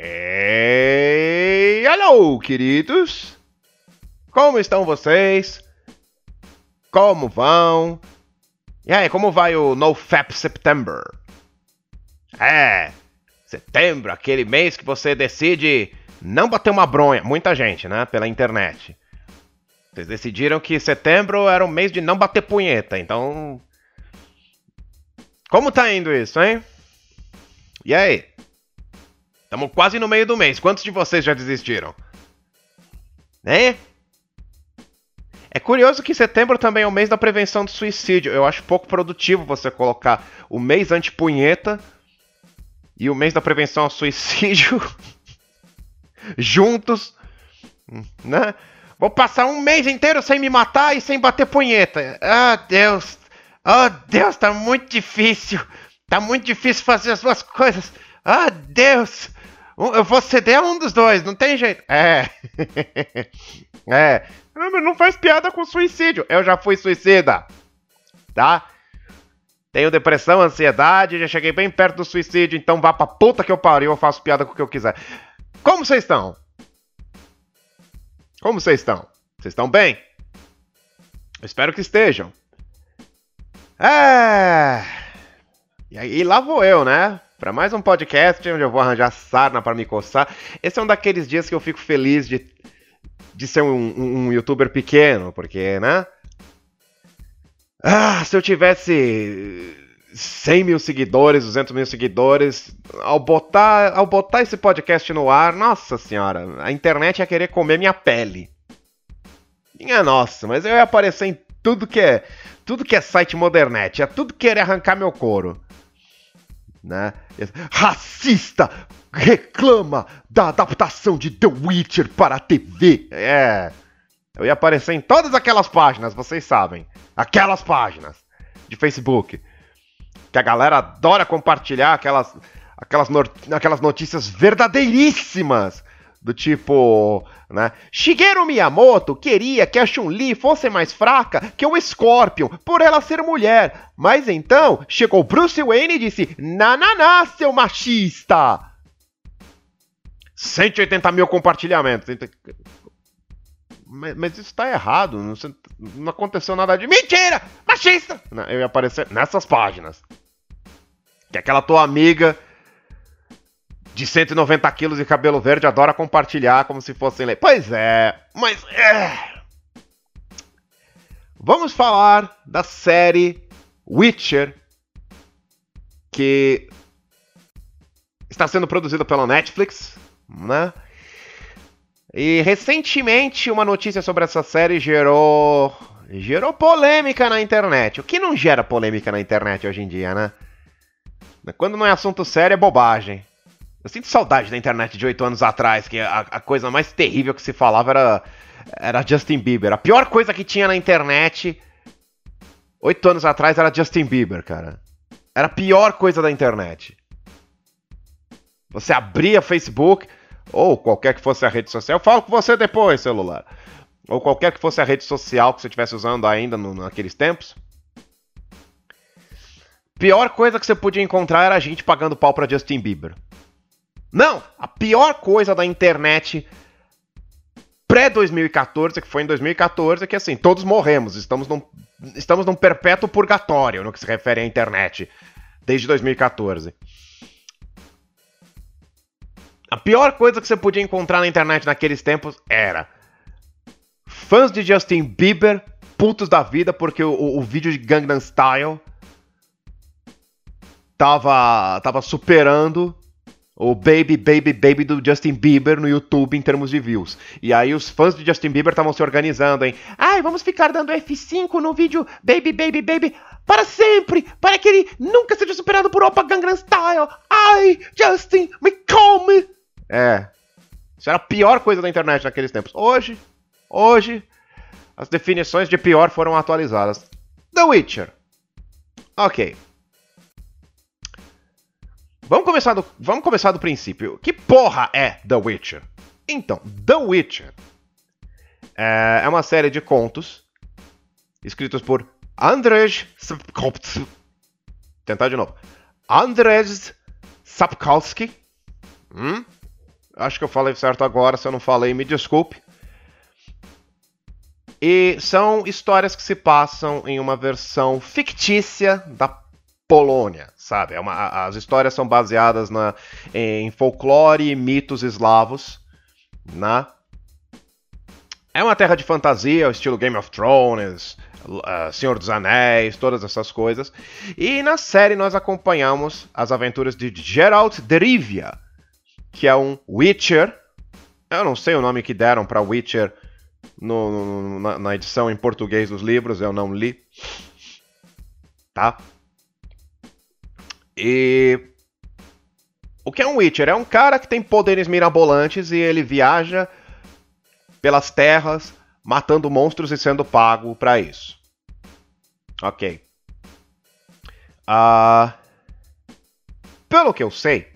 Hey, hello, queridos! Como estão vocês? Como vão? E aí, como vai o NoFap September? É, setembro, aquele mês que você decide não bater uma bronha. Muita gente, né? Pela internet. Vocês decidiram que setembro era o mês de não bater punheta, então. Como tá indo isso, hein? E aí? Estamos quase no meio do mês. Quantos de vocês já desistiram? Né? É curioso que setembro também é o mês da prevenção do suicídio. Eu acho pouco produtivo você colocar o mês anti-punheta e o mês da prevenção ao suicídio juntos, né? Vou passar um mês inteiro sem me matar e sem bater punheta. Ah, Deus. Oh, Deus, tá muito difícil. Tá muito difícil fazer as duas coisas. Ah, Deus. Eu vou ceder a um dos dois, não tem jeito. É. é. Não, não faz piada com suicídio. Eu já fui suicida. Tá? Tenho depressão, ansiedade, já cheguei bem perto do suicídio, então vá pra puta que eu pariu, eu faço piada com o que eu quiser. Como vocês estão? Como vocês estão? Vocês estão bem? Eu espero que estejam. É. E aí lá vou eu, né? Para mais um podcast onde eu vou arranjar sarna para me coçar. Esse é um daqueles dias que eu fico feliz de, de ser um, um, um youtuber pequeno, porque, né? Ah, se eu tivesse 100 mil seguidores, 200 mil seguidores, ao botar, ao botar esse podcast no ar, nossa senhora, a internet ia querer comer minha pele. Minha nossa, mas eu ia aparecer em tudo que é, tudo que é site modernet, ia tudo querer arrancar meu couro. Né? Racista reclama da adaptação de The Witcher para a TV. É. Eu ia aparecer em todas aquelas páginas, vocês sabem. Aquelas páginas de Facebook que a galera adora compartilhar aquelas, aquelas, aquelas notícias verdadeiríssimas. Do tipo, né? Shigeru Miyamoto queria que a Chun-Li fosse mais fraca que o Scorpion, por ela ser mulher. Mas então chegou Bruce Wayne e disse: Nananá, seu machista! 180 mil compartilhamentos. Mas, mas isso tá errado. Não, não, aconteceu nada de. Mentira! Machista! Eu ia aparecer nessas páginas. Que aquela tua amiga de 190 quilos e cabelo verde adora compartilhar como se fossem lei. Pois é, mas. É. Vamos falar da série Witcher, que está sendo produzida pela Netflix, né? E recentemente uma notícia sobre essa série gerou gerou polêmica na internet. O que não gera polêmica na internet hoje em dia, né? Quando não é assunto sério, é bobagem. Eu sinto saudade da internet de oito anos atrás, que a, a, coisa mais terrível que se falava era, era Justin Bieber. A pior coisa que tinha na internet oito anos atrás era Justin Bieber, cara. Era a pior coisa da internet. Você abria Facebook, ou qualquer que fosse a rede social, eu falo com você depois, celular. Ou qualquer que fosse a rede social que você estivesse usando ainda no, naqueles tempos. Pior coisa que você podia encontrar era a gente pagando pau pra Justin Bieber. Não! A pior coisa da internet pré-2014, que foi em 2014, é que assim, todos morremos. Estamos num, estamos num perpétuo purgatório no que se refere à internet. Desde 2014. A pior coisa que você podia encontrar na internet naqueles tempos era fãs de Justin Bieber putos da vida porque o, o, o vídeo de Gangnam Style tava, tava superando o Baby, Baby, Baby do Justin Bieber no YouTube em termos de views. E aí os fãs de Justin Bieber estavam se organizando, hein? Ai, vamos ficar dando F5 no vídeo Baby, Baby, Baby para sempre, para que ele nunca seja superado por Opa Gangnam Style. Ai, Justin, me come! É. Isso era a pior coisa da internet naqueles tempos. Hoje, hoje, as definições de pior foram atualizadas. The Witcher. Ok. Vamos começar do, vamos começar do princípio. Que porra é The Witcher? Então, The Witcher é, é uma série de contos escritos por Andrzej Sapkowski. Tentar de novo. Andrzej Sapkowski. Hum? Acho que eu falei certo agora, se eu não falei, me desculpe. E são histórias que se passam em uma versão fictícia da Polônia, sabe? É uma, as histórias são baseadas na, em folclore e mitos eslavos, né? É uma terra de fantasia, estilo Game of Thrones, uh, Senhor dos Anéis, todas essas coisas. E na série nós acompanhamos as aventuras de Geralt de Rivia, que é um Witcher. Eu não sei o nome que deram para Witcher no, no, na, na edição em português dos livros, eu não li. Tá? E o que é um Witcher? É um cara que tem poderes mirabolantes e ele viaja pelas terras, matando monstros e sendo pago para isso. Ok. Uh, pelo que eu sei,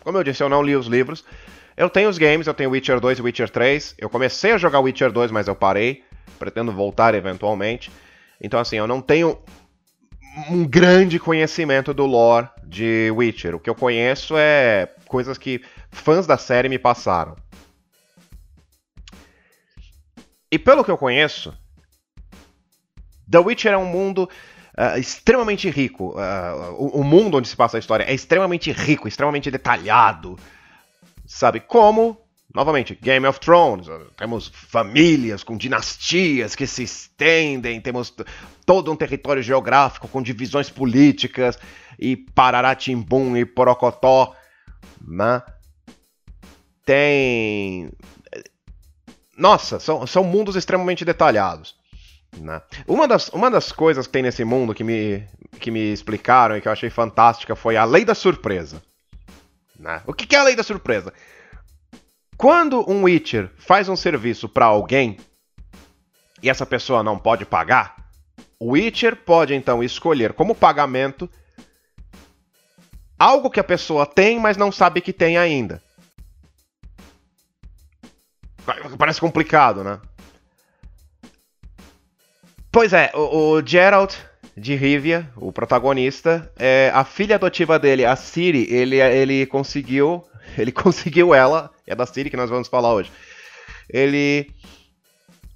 como eu disse, eu não li os livros. Eu tenho os games, eu tenho Witcher 2 e Witcher 3. Eu comecei a jogar Witcher 2, mas eu parei. Pretendo voltar eventualmente. Então, assim, eu não tenho um grande conhecimento do lore de Witcher. O que eu conheço é coisas que fãs da série me passaram. E pelo que eu conheço, The Witcher é um mundo uh, extremamente rico. Uh, o, o, mundo onde se passa a história é extremamente rico, extremamente detalhado. Sabe? Como, novamente, Game of Thrones. Temos famílias com dinastias que se estendem, temos todo um território geográfico com divisões políticas e pararatimbum e porocotó. Né? Tem nossa, são, são mundos extremamente detalhados. Né? Uma, das, uma das coisas que tem nesse mundo que me, que me explicaram e que eu achei fantástica foi a lei da surpresa. Né? O que, que é a lei da surpresa? Quando um Witcher faz um serviço para alguém e essa pessoa não pode pagar, o Witcher pode então escolher como pagamento algo que a pessoa tem, mas não sabe que tem ainda. Parece complicado, né? Pois é, o, o Gerald de Rivia, o protagonista, é, a filha adotiva dele, a Siri, ele, ele conseguiu. Ele conseguiu ela, é da Siri que nós vamos falar hoje. Ele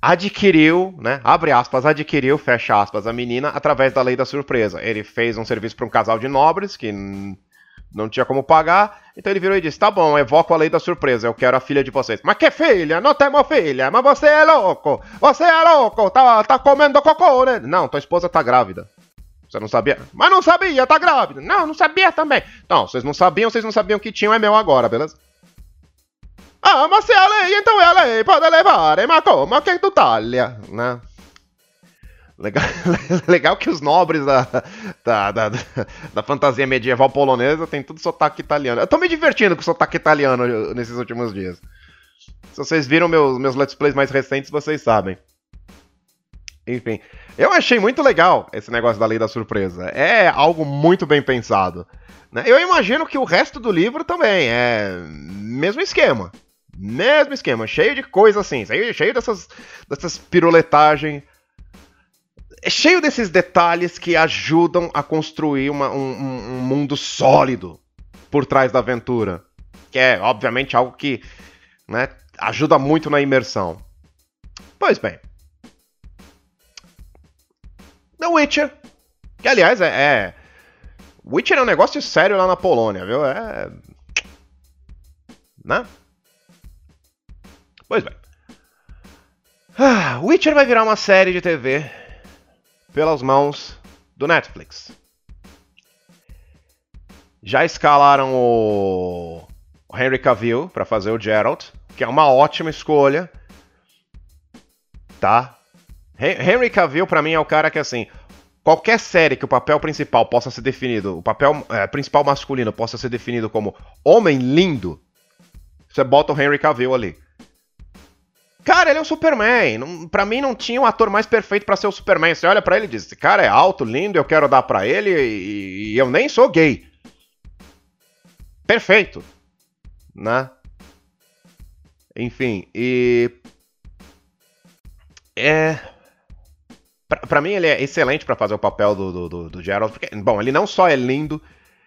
adquiriu, né? Abre aspas, adquiriu, fecha aspas, a menina através da lei da surpresa. Ele fez um serviço para um casal de nobres que não tinha como pagar, então ele virou e disse: Tá bom, evoco a lei da surpresa, eu quero a filha de vocês. Mas que filha? Não temos filha, mas você é louco! Você é louco! Tá, tá comendo cocô, né? Não, tua esposa tá grávida. Você não sabia? Mas não sabia, tá grávida. Não, não sabia também. Não, vocês não sabiam, vocês não sabiam que tinham, é meu agora, beleza? Ah, mas se a lei, então é a lei, pode levar, mas como? Que tu talha, né? Legal, legal que os nobres da, da, da, da, fantasia medieval polonesa tem tudo sotaque italiano. Eu tô me divertindo com sotaque italiano nesses últimos dias. Se vocês viram meus, meus Let's Plays mais recentes, vocês sabem. Enfim, eu achei muito legal esse negócio da lei da surpresa. É algo muito bem pensado. Né? Eu imagino que o resto do livro também é mesmo esquema. Mesmo esquema, cheio de coisa assim, cheio dessas, dessas piruletagens é cheio desses detalhes que ajudam a construir uma, um, um, mundo sólido por trás da aventura. Que é, obviamente, algo que né, ajuda muito na imersão. Pois bem. The Witcher. Que, aliás, é, é. Witcher é um negócio sério lá na Polônia, viu? É. Né? Pois bem. Ah, Witcher vai virar uma série de TV pelas mãos do Netflix. Já escalaram o Henry Cavill para fazer o Geralt, que é uma ótima escolha. Tá? Henry Cavill para mim é o cara que assim, qualquer série que o papel principal possa ser definido, o papel é, principal masculino possa ser definido como homem lindo, você bota o Henry Cavill ali. Cara, ele é o Superman. Não, pra mim não tinha um ator mais perfeito para ser o Superman. Você olha para ele e diz: cara é alto, lindo, eu quero dar para ele e, e, eu nem sou gay. Perfeito. Né? Enfim, e. É. Pra, pra mim ele é excelente para fazer o papel do, do, do, Gerald. Porque, bom, ele não só é lindo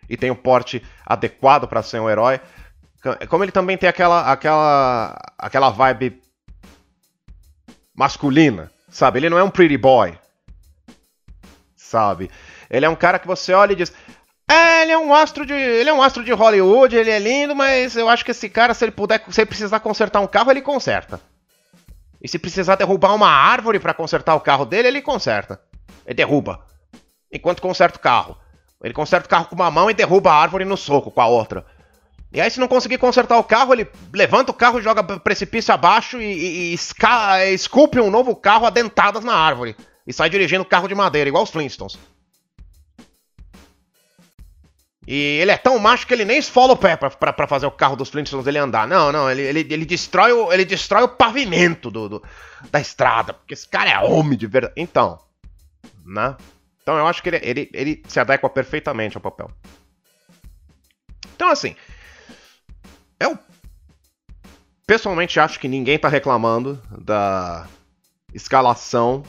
e tem o um porte adequado para ser um herói, Como ele também tem aquela, aquela, aquela vibe masculina, sabe? Ele não é um pretty boy, sabe? Ele é um cara que você olha e diz: é, ele é um astro de, ele é um astro de Hollywood, ele é lindo, mas eu acho que esse cara, se ele puder, se ele precisar consertar um carro, ele conserta. E se precisar derrubar uma árvore para consertar o carro dele, ele conserta. Ele derruba. Enquanto conserta o carro. Ele conserta o carro com uma mão e derruba a árvore no soco com a outra. E aí, se não conseguir consertar o carro, ele levanta o carro, joga precipício abaixo e, e, e esculpe um novo carro adentadas na árvore. E sai dirigindo o carro de madeira, igual os Flintstones. E ele é tão macho que ele nem esfola o pé pra, pra, pra fazer o carro dos Flintstones dele andar. Não, não, ele, ele, ele, destrói, o, ele destrói o pavimento do, do, da estrada. Porque esse cara é homem de verdade. Então, né? Então eu acho que ele, ele, ele se adequa perfeitamente ao papel. Então, assim, eu pessoalmente acho que ninguém tá reclamando da escalação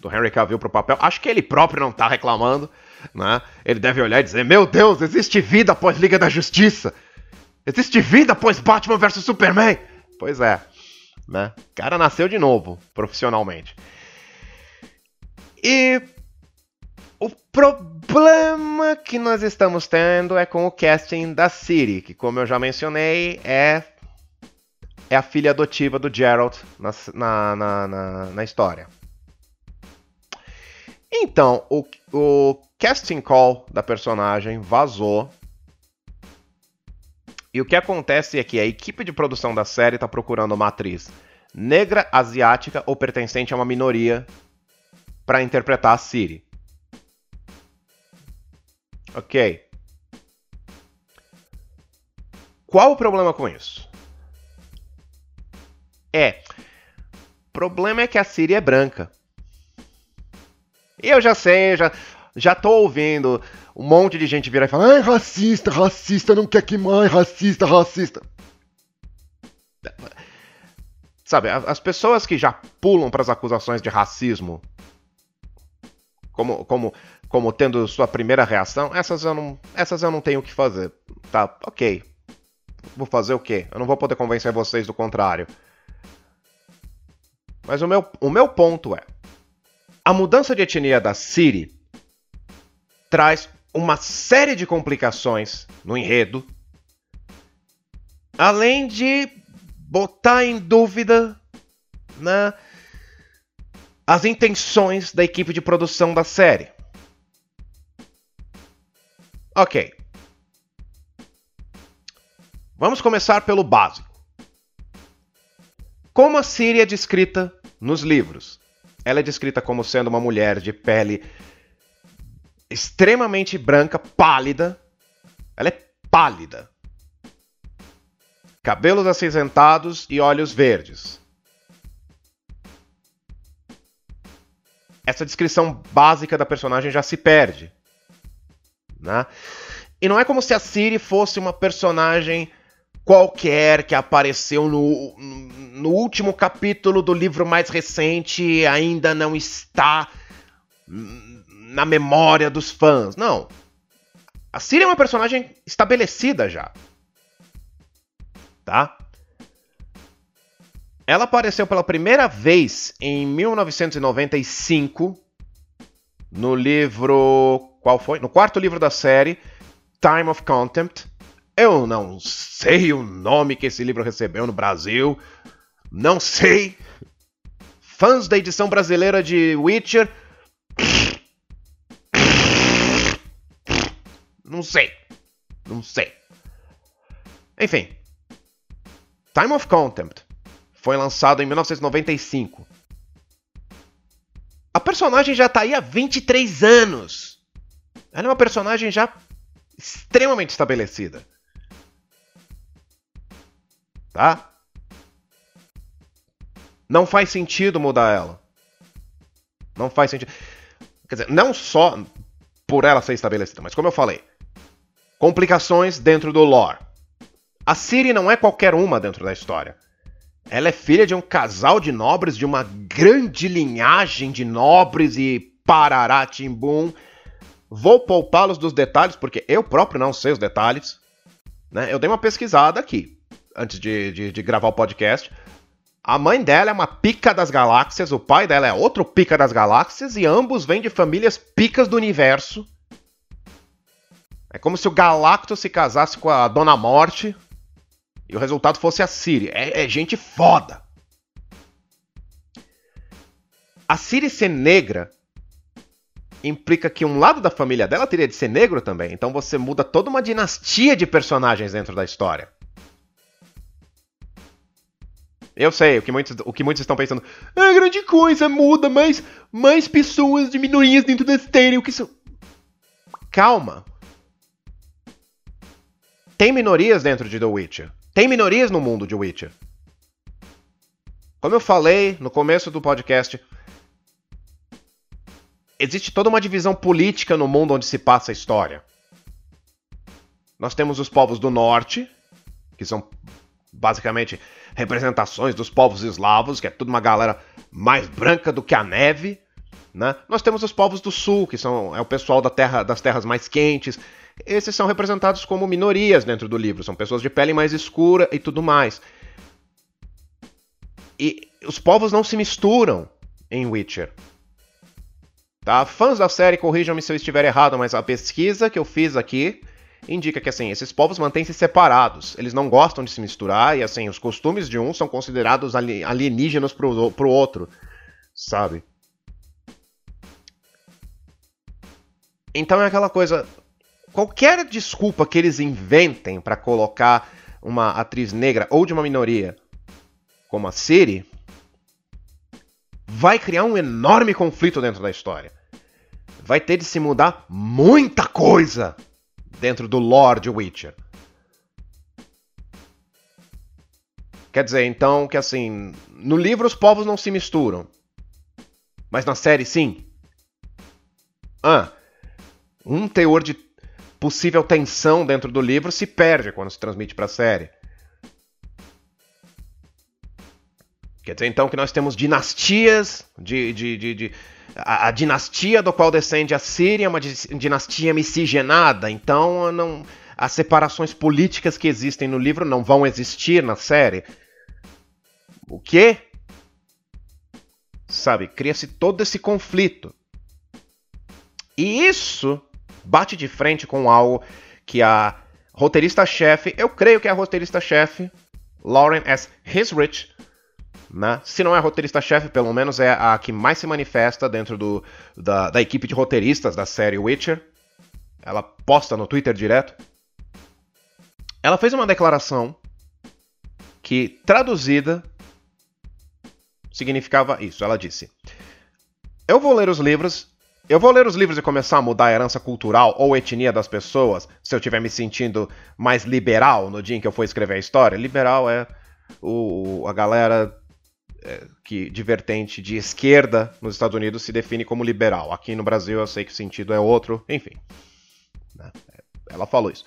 do Henry Cavill pro papel. Acho que ele próprio não tá reclamando. Né? Ele deve olhar e dizer: Meu Deus, existe vida após Liga da Justiça! Existe vida após Batman vs Superman! Pois é, né? O cara nasceu de novo, profissionalmente. E o problema que nós estamos tendo é com o casting da Siri, que, como eu já mencionei, é, é a filha adotiva do Gerald na, na, na, na, na história. Então, o, o casting call da personagem vazou. E o que acontece é que a equipe de produção da série está procurando uma atriz negra, asiática ou pertencente a uma minoria para interpretar a Siri. Ok. Qual o problema com isso? É. O problema é que a Siri é branca. Eu já sei, já, já tô ouvindo um monte de gente virar e falar: ai, racista, racista, não quer que mãe, racista, racista. Sabe, as pessoas que já pulam para as acusações de racismo como, como, como tendo sua primeira reação, essas eu não, essas eu não tenho o que fazer. Tá, ok. Vou fazer o quê? Eu não vou poder convencer vocês do contrário. Mas o meu, o meu ponto é: a mudança de etnia da Siri traz uma série de complicações no enredo, além de botar em dúvida né, as intenções da equipe de produção da série. Ok. Vamos começar pelo básico. Como a Siri é descrita nos livros? Ela é descrita como sendo uma mulher de pele extremamente branca, pálida. Ela é pálida. Cabelos acinzentados e olhos verdes. Essa descrição básica da personagem já se perde. Né? E não é como se a Siri fosse uma personagem qualquer que apareceu no, no último capítulo do livro mais recente e ainda não está na memória dos fãs. Não. A Siri é uma personagem estabelecida já. Tá? Ela apareceu pela primeira vez em 1995 no livro. Qual foi? No quarto livro da série, Time of Contempt. Eu não sei o nome que esse livro recebeu no Brasil. Não sei. Fãs da edição brasileira de Witcher. Não sei. Não sei. Enfim. Time of Contempt foi lançado em 1995. A personagem já tá aí há 23 anos. Ela é uma personagem já extremamente estabelecida tá? Não faz sentido mudar ela. Não faz sentido. Quer dizer, não só por ela ser estabelecida, mas como eu falei, complicações dentro do lore. A Ciri não é qualquer uma dentro da história. Ela é filha de um casal de nobres, de uma grande linhagem de nobres e parará timbum. Vou poupá-los dos detalhes, porque eu próprio não sei os detalhes. Né? Eu dei uma pesquisada aqui, antes de, de, de gravar o podcast. A mãe dela é uma pica das galáxias, o pai dela é outro pica das galáxias, e ambos vêm de famílias picas do universo. É como se o Galactus se casasse com a Dona Morte e o resultado fosse a Siri. É, é gente foda. A Siri ser negra implica que um lado da família dela teria de ser negro também. Então você muda toda uma dinastia de personagens dentro da história. Eu sei, o que muitos, o que muitos estão pensando. É grande coisa, muda, mas mais pessoas de minorias dentro da série, o que são. Calma. Tem minorias dentro de The Witcher. Tem minorias no mundo de Witcher. Como eu falei no começo do podcast, existe toda uma divisão política no mundo onde se passa a história. Nós temos os povos do norte, que são basicamente representações dos povos eslavos, que é tudo uma galera mais branca do que a neve. Né? Nós temos os povos do sul, que são é o pessoal da terra, das terras mais quentes. Esses são representados como minorias dentro do livro, são pessoas de pele mais escura e tudo mais. E os povos não se misturam em Witcher. Tá? Fãs da série, corrijam-me se eu estiver errado, mas a pesquisa que eu fiz aqui indica que assim, esses povos mantêm-se separados. Eles não gostam de se misturar e assim, os costumes de um são considerados alienígenas pro, pro outro, sabe? Então é aquela coisa, qualquer desculpa que eles inventem para colocar uma atriz negra ou de uma minoria como a Siri vai criar um enorme conflito dentro da história. Vai ter de se mudar muita coisa dentro do lore de Witcher. Quer dizer, então, que assim, no livro os povos não se misturam. Mas na série sim. Ah, um teor de possível tensão dentro do livro se perde quando se transmite para a série. Quer dizer, então, que nós temos dinastias de, de, de, de a, a, dinastia do qual descende a Síria é uma dinastia miscigenada, então não, as separações políticas que existem no livro não vão existir na série. O quê? Sabe, cria-se todo esse conflito. E isso bate de frente com algo que a roteirista-chefe, eu creio que é a roteirista-chefe, Lauren S. Hisrich, né? Se não é roteirista-chefe, pelo menos é a que mais se manifesta dentro do, da, da equipe de roteiristas da série Witcher. Ela posta no Twitter direto. Ela fez uma declaração que, traduzida, significava isso. Ela disse: Eu vou ler os livros. Eu vou ler os livros e começar a mudar a herança cultural ou etnia das pessoas se eu estiver me sentindo mais liberal no dia em que eu for escrever a história. Liberal é o, a galera é, que de vertente de esquerda nos Estados Unidos se define como liberal. Aqui no Brasil eu sei que o sentido é outro, enfim. Né? Ela falou isso.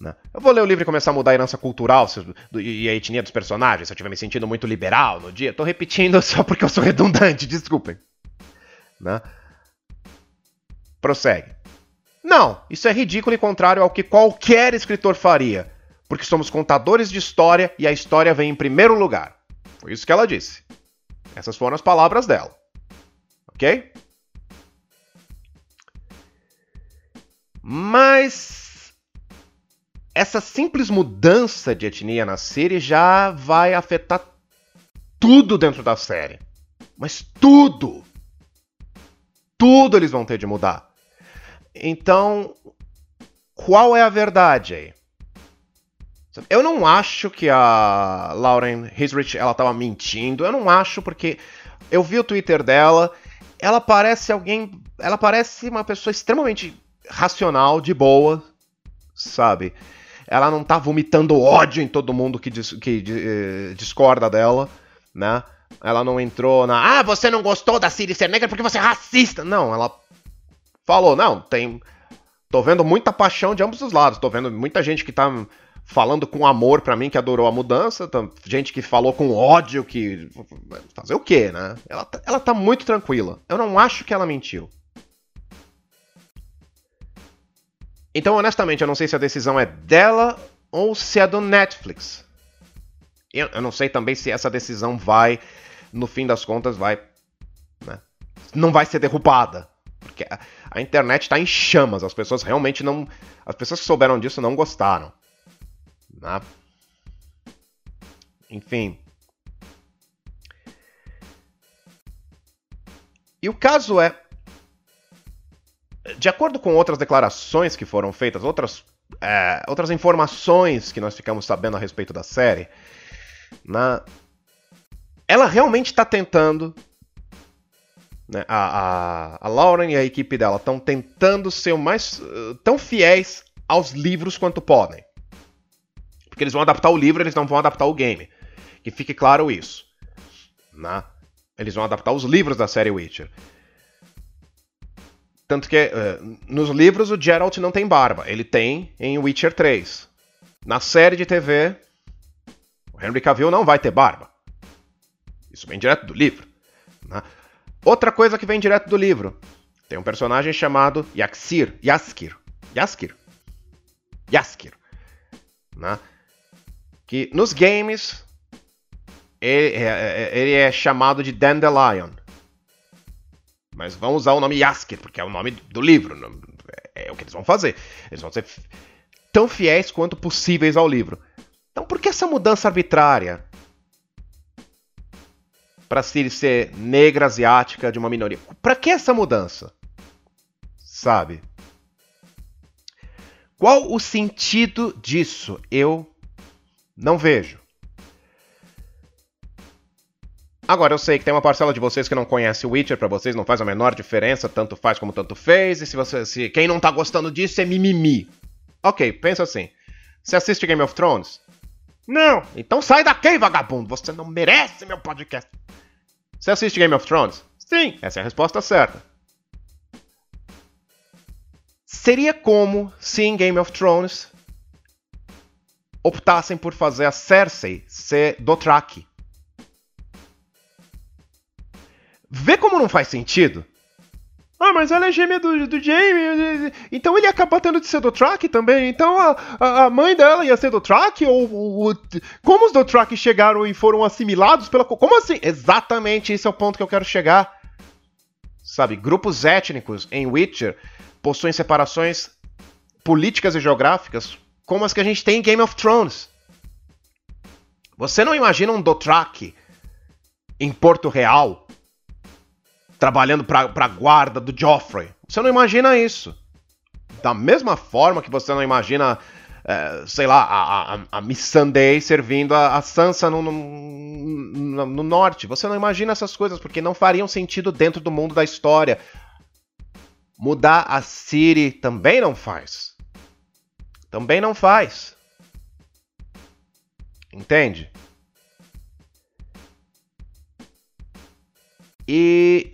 Né? Eu vou ler o livro e começar a mudar a herança cultural e a etnia dos personagens, se eu estiver me sentindo muito liberal no dia. Tô repetindo só porque eu sou redundante, desculpem. Né? Prossegue. Não, isso é ridículo e contrário ao que qualquer escritor faria, porque somos contadores de história e a história vem em primeiro lugar. Foi isso que ela disse. Essas foram as palavras dela. Ok? Mas essa simples mudança de etnia na série já vai afetar tudo dentro da série. Mas tudo! Tudo eles vão ter de mudar. Então, qual é a verdade aí? Eu não acho que a Lauren Hisrich ela tava mentindo. Eu não acho porque eu vi o Twitter dela. Ela parece alguém, ela parece uma pessoa extremamente racional, de boa, sabe? Ela não tá vomitando ódio em todo mundo que, dis, que eh, discorda dela, né? Ela não entrou na, ah, você não gostou da Siri ser negra porque você é racista. Não, ela falou, não, tem tô vendo muita paixão de ambos os lados. Tô vendo muita gente que tá falando com amor para mim que adorou a mudança, gente que falou com ódio que fazer o quê, né? Ela, tá, ela tá muito tranquila. Eu não acho que ela mentiu. Então, honestamente, eu não sei se a decisão é dela ou se é do Netflix. Eu, eu não sei também se essa decisão vai, no fim das contas, vai. Né, não vai ser derrubada. Porque a, internet está em chamas. As pessoas realmente não. As pessoas que souberam disso não gostaram. Né? Enfim. E o caso é. De acordo com outras declarações que foram feitas, outras, é, outras informações que nós ficamos sabendo a respeito da série, né, ela realmente está tentando. Né, a, a, a Lauren e a equipe dela estão tentando ser o mais. Uh, tão fiéis aos livros quanto podem. Porque eles vão adaptar o livro, eles não vão adaptar o game. Que fique claro isso. Né? Eles vão adaptar os livros da série Witcher. Tanto que uh, nos livros o Geralt não tem barba. Ele tem em Witcher 3. Na série de TV, o Henry Cavill não vai ter barba. Isso vem direto do livro. Né? Outra coisa que vem direto do livro. Tem um personagem chamado Yaxir. Yaskir. Yaskir. Yaskir. Né? Que nos games ele, é, é, ele é chamado de Dandelion. Mas vão usar o nome Yasker, porque é o nome do livro. É, é o que eles vão fazer. Eles vão ser tão fiéis quanto possíveis ao livro. Então por que essa mudança arbitrária? Para Siri ser negra, asiática, de uma minoria. Para que essa mudança? Sabe? Qual o sentido disso? Eu não vejo. Agora, eu sei que tem uma parcela de vocês que não conhece o Witcher, para vocês não faz a menor diferença, tanto faz como tanto fez, e se você. Se, quem não tá gostando disso é mimimi. Ok, pensa assim. Você assiste Game of Thrones? Não! Então sai daqui, vagabundo! Você não merece meu podcast! Você assiste Game of Thrones? Sim! Essa é a resposta certa. Seria como se em Game of Thrones optassem por fazer a Cersei ser Dothraki. Vê como não faz sentido? Ah, mas ela é gêmea do, do Jamie, então ele acaba tendo de ser do Track também. Então a, a, a, mãe dela ia ser do Track? Ou, ou, como os do Track chegaram e foram assimilados pela. Como assim? Exatamente esse é o ponto que eu quero chegar. Sabe, grupos étnicos em Witcher possuem separações políticas e geográficas como as que a gente tem em Game of Thrones. Você não imagina um Dothraki em Porto Real trabalhando para a guarda do Joffrey. Você não imagina isso. Da mesma forma que você não imagina, é, sei lá, a, a, a Missandei servindo a, a Sansa no, no, no, norte. Você não imagina essas coisas porque não fariam sentido dentro do mundo da história. Mudar a Ciri também não faz. Também não faz. Entende? E.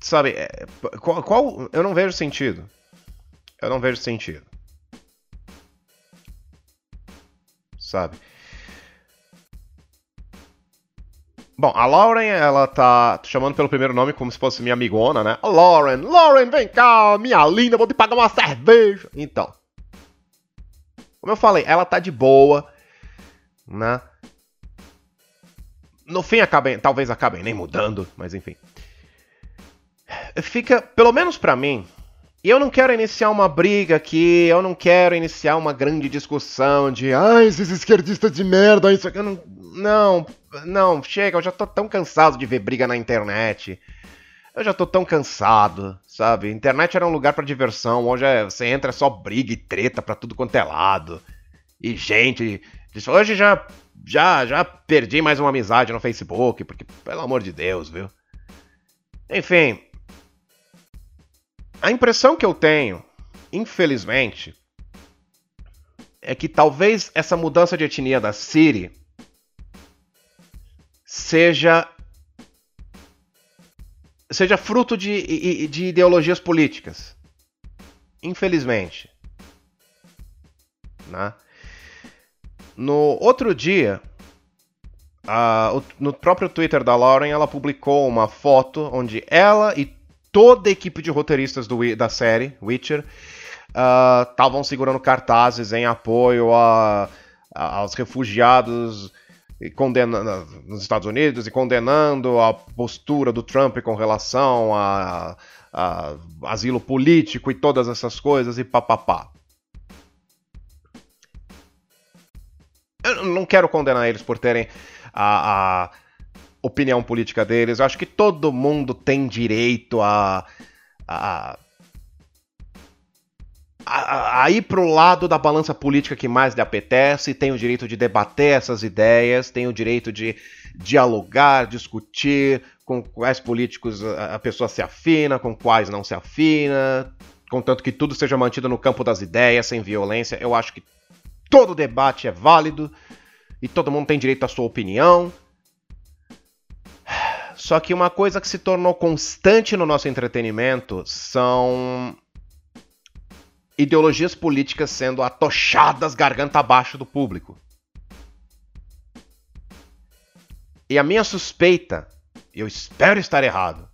Sabe, é, qual, qual, Eu não vejo sentido. Eu não vejo sentido. Sabe? Bom, a Lauren, ela tá chamando pelo primeiro nome como se fosse minha amigona, né? Lauren, Lauren, vem cá, minha linda, vou te pagar uma cerveja. Então. Como eu falei, ela tá de boa, né? No fim acabem, talvez acabem nem mudando, mas enfim. Fica, pelo menos para mim, e eu não quero iniciar uma briga aqui, eu não quero iniciar uma grande discussão de ai, esses esquerdistas de merda, isso aqui, não, não, não, chega, eu já tô tão cansado de ver briga na internet. Eu já tô tão cansado, sabe? Internet era um lugar para diversão, hoje é, você entra é só briga e treta pra tudo quanto é lado. E gente, hoje já já, já perdi mais uma amizade no Facebook, porque, pelo amor de Deus, viu? Enfim. A impressão que eu tenho, infelizmente, é que talvez essa mudança de etnia da Siri seja seja fruto de, de ideologias políticas. Infelizmente. Né? No outro dia, no próprio Twitter da Lauren, ela publicou uma foto onde ela e toda a equipe de roteiristas do, da série Witcher estavam uh, segurando cartazes em apoio a, a, aos refugiados condenando, nos Estados Unidos e condenando a postura do Trump com relação a, a asilo político e todas essas coisas e papapá. Não quero condenar eles por terem a, a opinião política deles. Eu acho que todo mundo tem direito a, a a, a ir pro lado da balança política que mais lhe apetece, tem o direito de debater essas ideias, tem o direito de dialogar, discutir com quais políticos a pessoa se afina, com quais não se afina, contanto que tudo seja mantido no campo das ideias, sem violência. Eu acho que todo debate é válido e todo mundo tem direito à sua opinião. Só que uma coisa que se tornou constante no nosso entretenimento são ideologias políticas sendo atochadas garganta abaixo do público. E a minha suspeita, eu espero estar errado,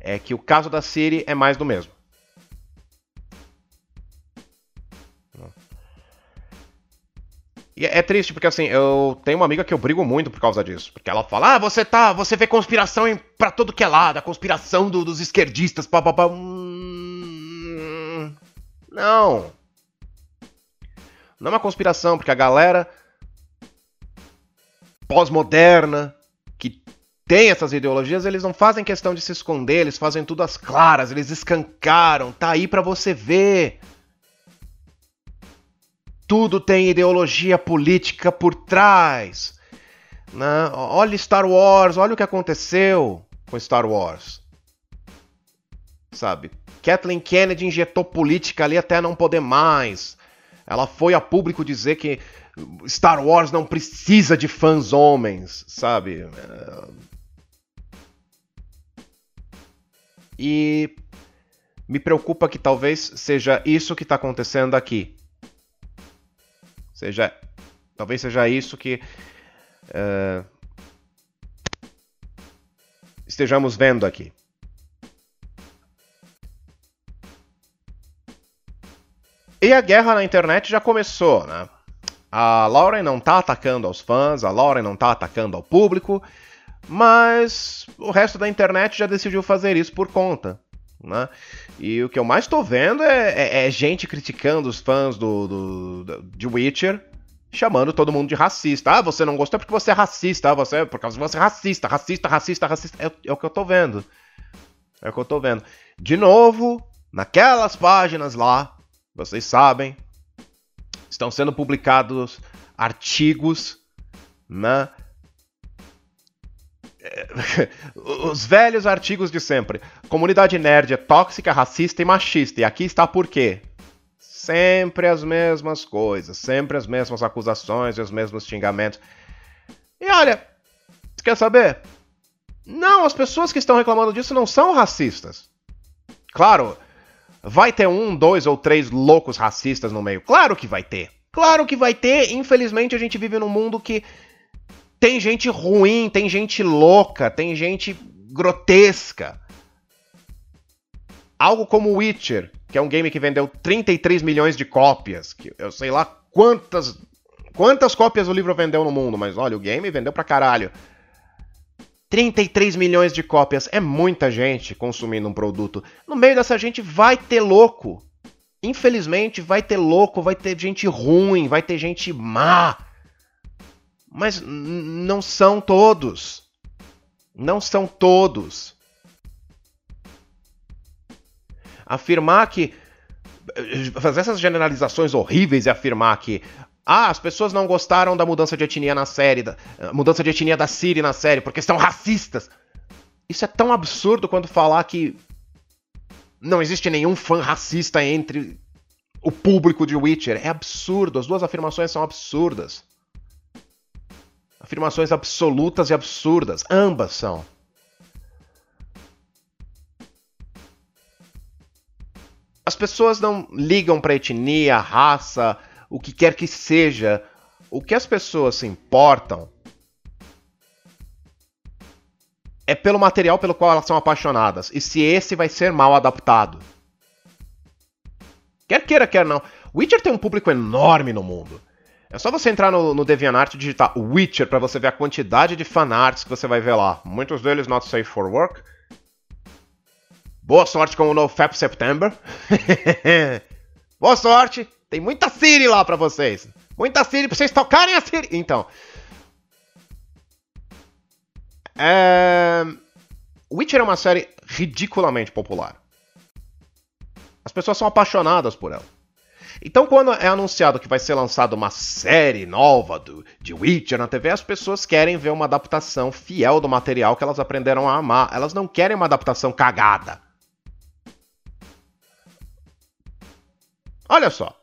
é que o caso da Siri é mais do mesmo. E é triste porque assim, eu tenho uma amiga que eu brigo muito por causa disso, porque ela fala: "Ah, você tá, você vê conspiração em, pra todo que é lado, a conspiração do, dos esquerdistas, papapá". Hum, não. Não é uma conspiração, porque a galera pós-moderna que tem essas ideologias, eles não fazem questão de se esconder, eles fazem tudo às claras, eles escancaram, tá aí para você ver. Tudo tem ideologia política por trás. Né? Olha Star Wars, olha o que aconteceu com Star Wars. Sabe? Kathleen Kennedy injetou política ali até não poder mais. Ela foi a público dizer que Star Wars não precisa de fãs homens, sabe? E me preocupa que talvez seja isso que está acontecendo aqui. Seja, talvez seja isso que uh, estejamos vendo aqui. E a guerra na internet já começou, né? A Lauren não tá atacando aos fãs, a Lauren não tá atacando ao público, mas o resto da internet já decidiu fazer isso por conta. Né? E o que eu mais tô vendo é, é, é gente criticando os fãs do, do, do, de Witcher, chamando todo mundo de racista. Ah, você não gostou porque você é racista, ah, você é por causa de você é racista, racista, racista, racista. É, é o que eu tô vendo. É o que eu tô vendo. De novo, naquelas páginas lá, vocês sabem, estão sendo publicados artigos, né? Os velhos artigos de sempre. Comunidade nerd é tóxica, racista e machista. E aqui está por quê? Sempre as mesmas coisas, sempre as mesmas acusações e os mesmos xingamentos. E olha, quer saber? Não, as pessoas que estão reclamando disso não são racistas. Claro, Vai ter um, dois ou três loucos racistas no meio? Claro que vai ter. Claro que vai ter. Infelizmente a gente vive num mundo que tem gente ruim, tem gente louca, tem gente grotesca. Algo como Witcher, que é um game que vendeu 33 milhões de cópias, que eu sei lá quantas quantas cópias o livro vendeu no mundo, mas olha, o game vendeu pra caralho. 33 milhões de cópias é muita gente consumindo um produto. No meio dessa gente vai ter louco. Infelizmente, vai ter louco, vai ter gente ruim, vai ter gente má. Mas não são todos. Não são todos. Afirmar que. Fazer essas generalizações horríveis e afirmar que ah, as pessoas não gostaram da mudança de etnia na série, da mudança de etnia da Siri na série, porque são racistas. Isso é tão absurdo quanto falar que não existe nenhum fã racista entre o público de Witcher. É absurdo, as duas afirmações são absurdas. Afirmações absolutas e absurdas, ambas são. As pessoas não ligam para etnia, raça, o que quer que seja, o que as pessoas se importam é pelo material pelo qual elas são apaixonadas e se esse vai ser mal adaptado. Quer queira, quer não. Witcher tem um público enorme no mundo. É só você entrar no, no DeviantArt e digitar Witcher para você ver a quantidade de fanarts que você vai ver lá. Muitos deles not safe for work. Boa sorte com o NoFap September. Boa sorte. Tem muita Siri lá para vocês. Muita Siri pra vocês tocarem a Siri. Então. É... Witcher é uma série ridiculamente popular. As pessoas são apaixonadas por ela. Então, quando é anunciado que vai ser lançada uma série nova do, de Witcher na TV, as pessoas querem ver uma adaptação fiel do material que elas aprenderam a amar. Elas não querem uma adaptação cagada. Olha só.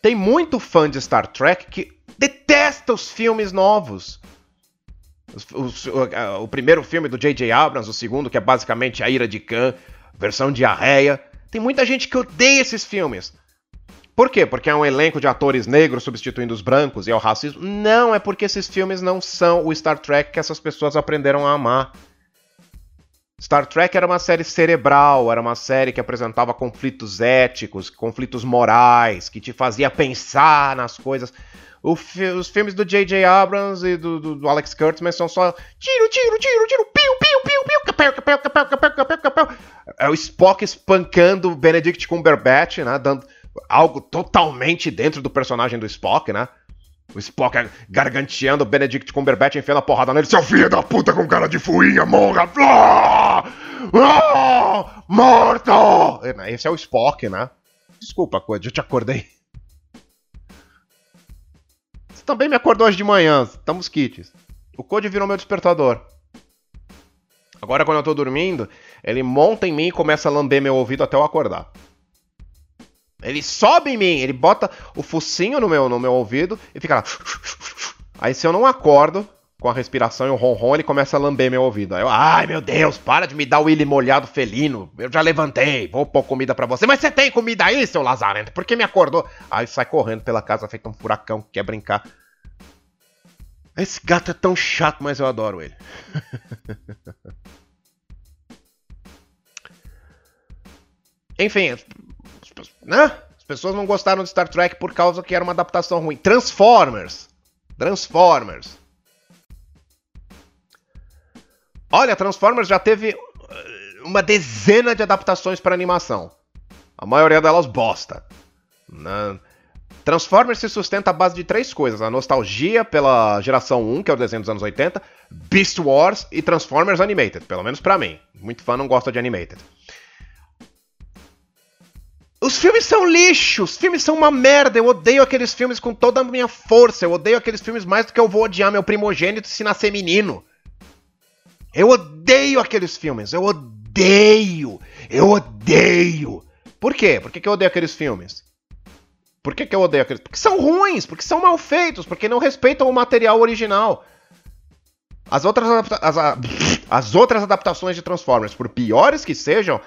Tem muito fã de Star Trek que detesta os filmes novos. O, o, o primeiro filme do J.J. Abrams, o segundo, que é basicamente A Ira de Khan, versão diarreia. Tem muita gente que odeia esses filmes. Por quê? Porque é um elenco de atores negros substituindo os brancos e é o racismo? Não, é porque esses filmes não são o Star Trek que essas pessoas aprenderam a amar. Star Trek era uma série cerebral, era uma série que apresentava conflitos éticos, conflitos morais, que te fazia pensar nas coisas. Fi os filmes do J.J. Abrams e do, do, do, Alex Kurtzman são só tiro, tiro, tiro, tiro, piu, piu, piu, piu, capel, capel, capel, capel, capel, capel. É o Spock espancando Benedict Cumberbatch, né, dando algo totalmente dentro do personagem do Spock, né? O Spock garganteando o Benedict Cumberbatch enfiando a porrada nele. Seu filho da puta com cara de fuinha, morra! Ah! Ah! Morto! Esse é o Spock, né? Desculpa, Code, eu te acordei. Você também me acordou hoje de manhã, estamos kits. O Code virou meu despertador. Agora, quando eu tô dormindo, ele monta em mim e começa a lamber meu ouvido até eu acordar. Ele sobe em mim, ele bota o focinho no meu, no meu ouvido e fica lá. Aí se eu não acordo com a respiração e o ronron, ele começa a lamber meu ouvido. Aí eu, ai meu Deus, para de me dar o Willy molhado felino. Eu já levantei, vou pôr comida para você. Mas você tem comida aí, seu lazarento? Por que me acordou? Aí sai correndo pela casa feito um furacão, quer brincar. Esse gato é tão chato, mas eu adoro ele. Enfim, né? As pessoas não gostaram de Star Trek por causa que era uma adaptação ruim. Transformers. Transformers. Olha, Transformers já teve eh, uma dezena de adaptações para animação. A maioria delas bosta. Né? Transformers se sustenta à base de três coisas: a nostalgia pela geração 1, que é o desenho dos anos 80, Beast Wars e Transformers Animated, pelo menos para mim. Muito fã não gosta de Animated. Os filmes são lixo, os filmes são uma merda. Eu odeio aqueles filmes com toda a minha força. Eu odeio aqueles filmes mais do que eu vou odiar meu primogênito se nascer menino. Eu odeio aqueles filmes. Eu odeio. Eu odeio. Por quê? Por que, que eu odeio aqueles filmes? Por que, que eu odeio aqueles? Porque são ruins, porque são mal feitos, porque não respeitam o material original. As outras, as, as outras adaptações de Transformers, por piores que sejam,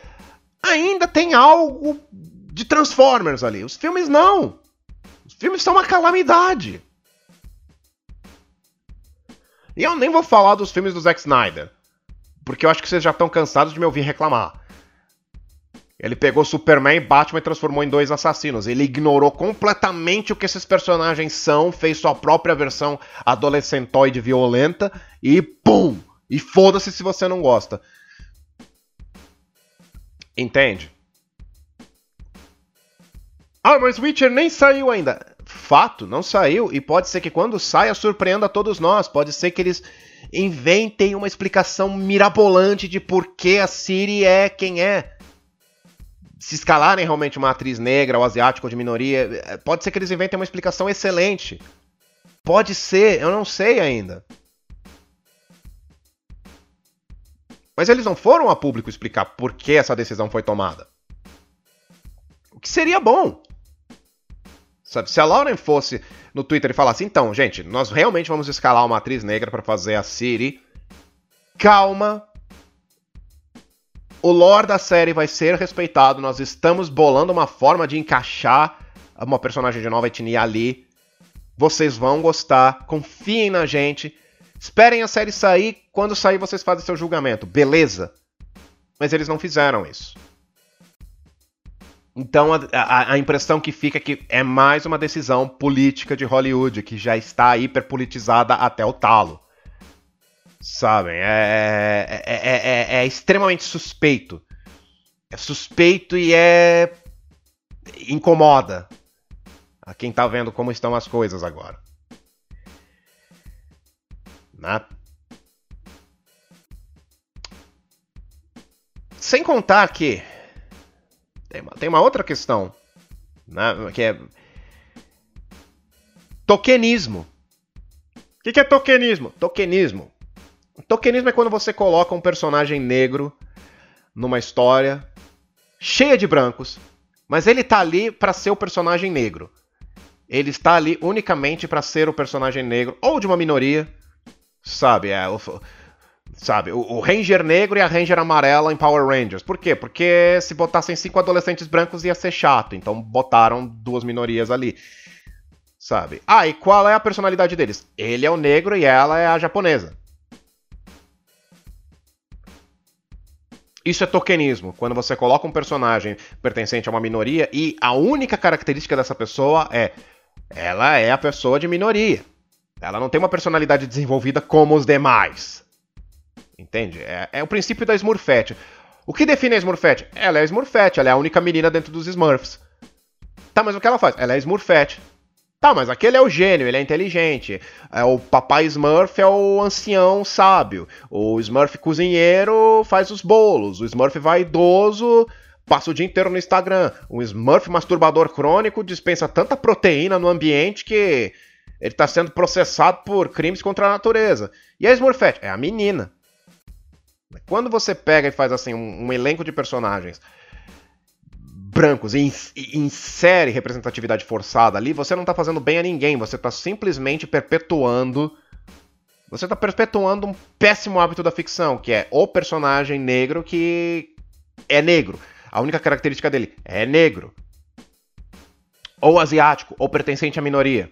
ainda tem algo de Transformers ali. Os filmes não. Os filmes são uma calamidade. E eu nem vou falar dos filmes do Zack Snyder. Porque eu acho que vocês já estão cansados de me ouvir reclamar. Ele pegou Superman e Batman e transformou em dois assassinos. Ele ignorou completamente o que esses personagens são, fez sua própria versão adolescentoide violenta e pum! E foda-se se você não gosta. Entende? Ah, mas Witcher nem saiu ainda. Fato, não saiu. E pode ser que quando saia surpreenda todos nós. Pode ser que eles inventem uma explicação mirabolante de por que a Siri é quem é. Se escalarem realmente uma atriz negra ou asiática ou de minoria, eh, pode ser que eles inventem uma explicação excelente. Pode ser, eu não sei ainda. Mas eles não foram a público explicar por que essa decisão foi tomada. O que seria bom. Sabe? Se a Lauren fosse no Twitter e falasse, então, gente, nós realmente vamos escalar uma atriz negra para fazer a Siri. Calma. O lore da série vai ser respeitado. Nós estamos bolando uma forma de encaixar uma personagem de nova etnia ali. Vocês vão gostar. Confiem na gente. Esperem a série sair. Quando sair, vocês fazem seu julgamento. Beleza? Mas eles não fizeram isso. Então a, a, a, impressão que fica é que é mais uma decisão política de Hollywood, que já está hiperpolitizada até o talo. Sabem? É, é, é, é, extremamente suspeito. É suspeito e é. incomoda a quem tá vendo como estão as coisas agora. Né? Sem contar que tem uma, tem uma outra questão, né, que é tokenismo. O que, que é tokenismo? Tokenismo. Tokenismo é quando você coloca um personagem negro numa história cheia de brancos, mas ele tá ali para ser o personagem negro. Ele está ali unicamente para ser o personagem negro ou de uma minoria, sabe? É, o, Sabe, o, o, Ranger negro e a Ranger amarela em Power Rangers. Por quê? Porque se botassem cinco adolescentes brancos ia ser chato. Então botaram duas minorias ali. Sabe? Ah, e qual é a personalidade deles? Ele é o negro e ela é a japonesa. Isso é tokenismo, quando você coloca um personagem pertencente a uma minoria e a única característica dessa pessoa é ela é a pessoa de minoria. Ela não tem uma personalidade desenvolvida como os demais. Entende? É, é o princípio da Smurfette. O que define a Smurfette? Ela é a Smurfette, ela é a única menina dentro dos Smurfs. Tá, mas o que ela faz? Ela é Smurfette. Tá, mas aquele é o gênio, ele é inteligente. É, o papai Smurf é o ancião sábio. O Smurf cozinheiro faz os bolos. O Smurf vaidoso passa o dia inteiro no Instagram. O Smurf masturbador crônico dispensa tanta proteína no ambiente que ele está sendo processado por crimes contra a natureza. E a Smurfette? É a menina. Quando você pega e faz assim um, um elenco de personagens brancos e, e insere representatividade forçada ali, você não está fazendo bem a ninguém, você está simplesmente perpetuando. Você está perpetuando um péssimo hábito da ficção, que é o personagem negro que é negro. A única característica dele é negro. Ou asiático, ou pertencente à minoria.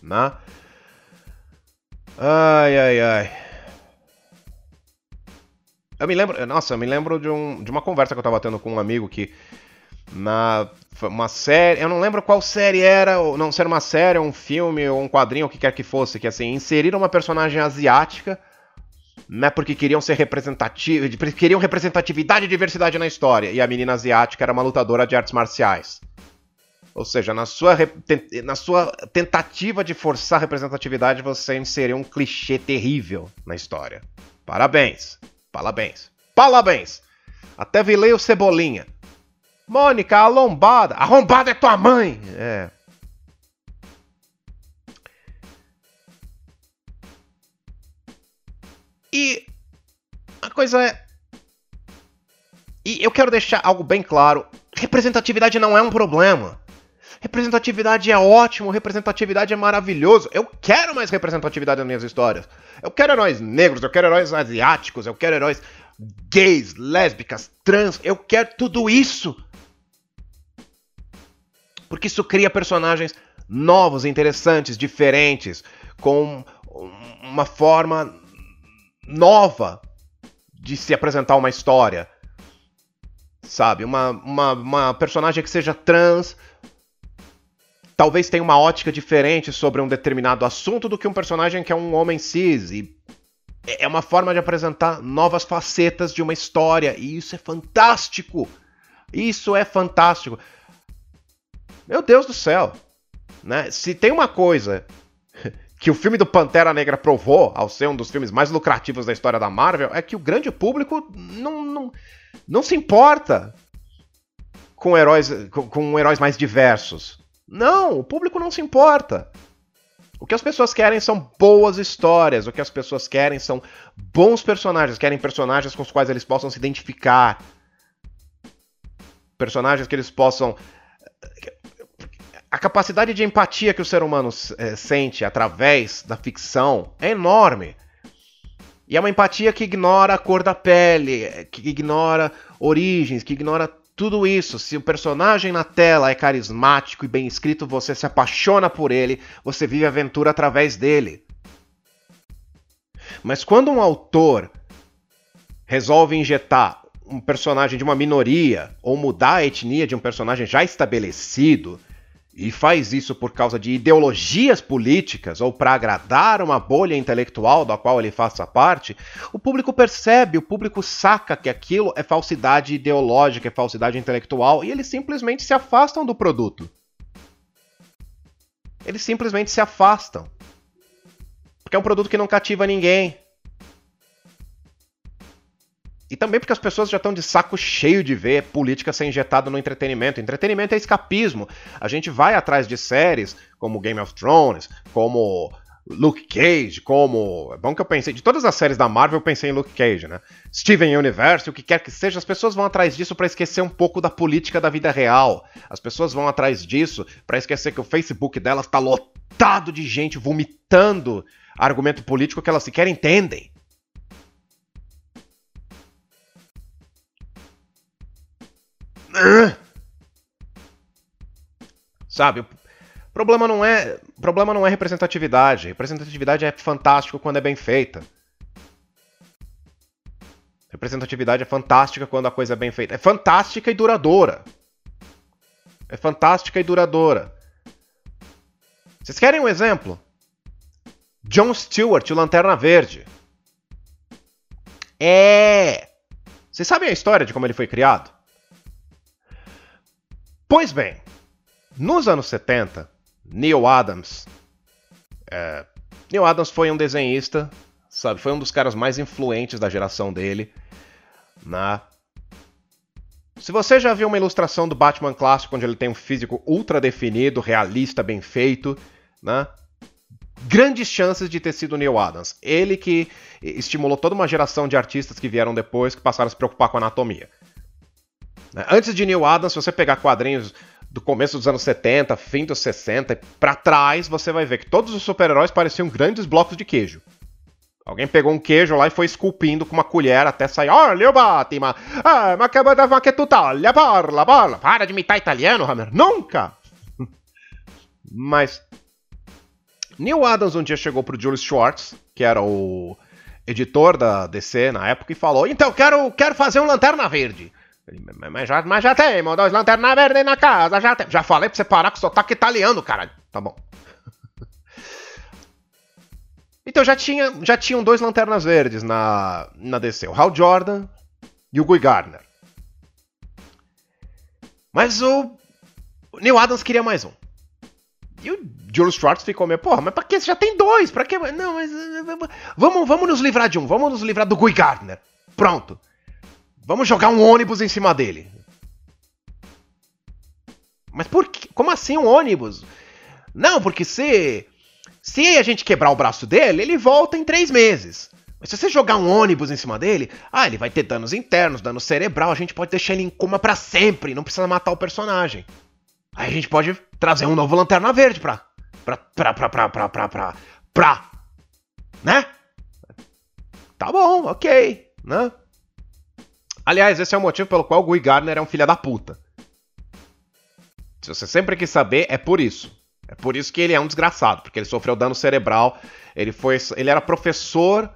Né? Ai, ai, ai. Eu me lembro, nossa, eu me lembro de, um, de uma conversa que eu tava tendo com um amigo que na uma série, eu não lembro qual série era, ou não ser uma série, um filme, ou um quadrinho, o que quer que fosse, que assim, inseriram uma personagem asiática, né, porque queriam ser representativos, queriam representatividade e diversidade na história, e a menina asiática era uma lutadora de artes marciais. Ou seja, na sua, na sua tentativa de forçar a representatividade, você inseriu um clichê terrível na história. Parabéns. Parabéns. Parabéns. Até vilei o Cebolinha. Mônica, a lombada. A lombada é tua mãe. É. E a coisa é. E eu quero deixar algo bem claro: representatividade não é um problema. Representatividade é ótimo, representatividade é maravilhoso. Eu quero mais representatividade nas minhas histórias. Eu quero heróis negros, eu quero heróis asiáticos, eu quero heróis gays, lésbicas, trans. Eu quero tudo isso. Porque isso cria personagens novos, interessantes, diferentes, com uma forma nova de se apresentar uma história. Sabe? Uma, uma, uma personagem que seja trans, talvez tenha uma ótica diferente sobre um determinado assunto do que um personagem que é um homem cis. E é uma forma de apresentar novas facetas de uma história. E isso é fantástico! Isso é fantástico. Meu Deus do céu! Né? Se tem uma coisa que o filme do Pantera Negra provou, ao ser um dos filmes mais lucrativos da história da Marvel, é que o grande público não, não, não se importa com heróis, com, com heróis mais diversos. Não, o público não se importa. O que as pessoas querem são boas histórias, o que as pessoas querem são bons personagens, querem personagens com os quais eles possam se identificar. Personagens que eles possam. A capacidade de empatia que o ser humano é, sente através da ficção é enorme. E é uma empatia que ignora a cor da pele, que ignora origens, que ignora tudo isso, se o personagem na tela é carismático e bem escrito, você se apaixona por ele, você vive a aventura através dele. Mas quando um autor resolve injetar um personagem de uma minoria ou mudar a etnia de um personagem já estabelecido e faz isso por causa de ideologias políticas ou para agradar uma bolha intelectual da qual ele faça parte, o público percebe, o público saca que aquilo é falsidade ideológica, é falsidade intelectual e eles simplesmente se afastam do produto. Eles simplesmente se afastam. Porque é um produto que não cativa ninguém. E também porque as pessoas já estão de saco cheio de ver política ser injetada no entretenimento. Entretenimento é escapismo. A gente vai atrás de séries como Game of Thrones, como Luke Cage, como. É bom que eu pensei. De todas as séries da Marvel, eu pensei em Luke Cage, né? Steven Universe, o que quer que seja, as pessoas vão atrás disso para esquecer um pouco da política da vida real. As pessoas vão atrás disso para esquecer que o Facebook delas está lotado de gente vomitando argumento político que elas sequer entendem. Sabe? O problema não é, problema não é representatividade. Representatividade é fantástico quando é bem feita. Representatividade é fantástica quando a coisa é bem feita. É fantástica e duradoura. É fantástica e duradoura. Vocês querem um exemplo? John Stewart, o Lanterna Verde. É. Vocês sabem a história de como ele foi criado? Pois bem, nos anos 70, Neil Adams. É, Neil Adams foi um desenhista, sabe? Foi um dos caras mais influentes da geração dele. Na... Né? Se você já viu uma ilustração do Batman clássico, onde ele tem um físico ultra definido, realista, bem feito, né? Grandes chances de ter sido Neil Adams. Ele que estimulou toda uma geração de artistas que vieram depois, que passaram a se preocupar com a anatomia. Né? Antes de Neil Adams, se você pegar quadrinhos do começo dos anos 70, fim dos 60 para trás, você vai ver que todos os super-heróis pareciam grandes blocos de queijo. Alguém pegou um queijo lá e foi esculpindo com uma colher até sair. Olha o Batman! Ah, ma que ma tu taglia, parla, parla. Para de imitar italiano, Hammer. Nunca! Mas. Neil Adams um dia chegou pro Julius Schwartz, que era o editor da DC na época, e falou: Então, quero, quero fazer um Lanterna Verde. Mas já, mas já temos dois lanternas verdes na casa, já tem. Já falei pra você parar com o sotaque italiano, caralho. Tá bom. Então já, tinha, já tinham dois lanternas verdes na, na DC, o Hal Jordan e o Guy Gardner. Mas o, Neil Adams queria mais um. E o Julius Schwartz ficou meio, porra, mas pra que? Você já tem dois, pra que? Não, mas. Vamos, vamos nos livrar de um, vamos nos livrar do Guy Gardner. Pronto. Vamos jogar um ônibus em cima dele. Mas por que? Como assim um ônibus? Não, porque se. Se a gente quebrar o braço dele, ele volta em três meses. Mas se você jogar um ônibus em cima dele, ah, ele vai ter danos internos, dano cerebral, a gente pode deixar ele em coma para sempre, não precisa matar o personagem. Aí a gente pode trazer um novo Lanterna Verde pra. pra. pra. pra. pra. pra. pra. pra, pra né? Tá bom, ok, né? Aliás, esse é o motivo pelo qual o Guy Gardner é um filho da puta. Se você sempre quis saber, é por isso. É por isso que ele é um desgraçado, porque ele sofreu dano cerebral. Ele foi, ele era professor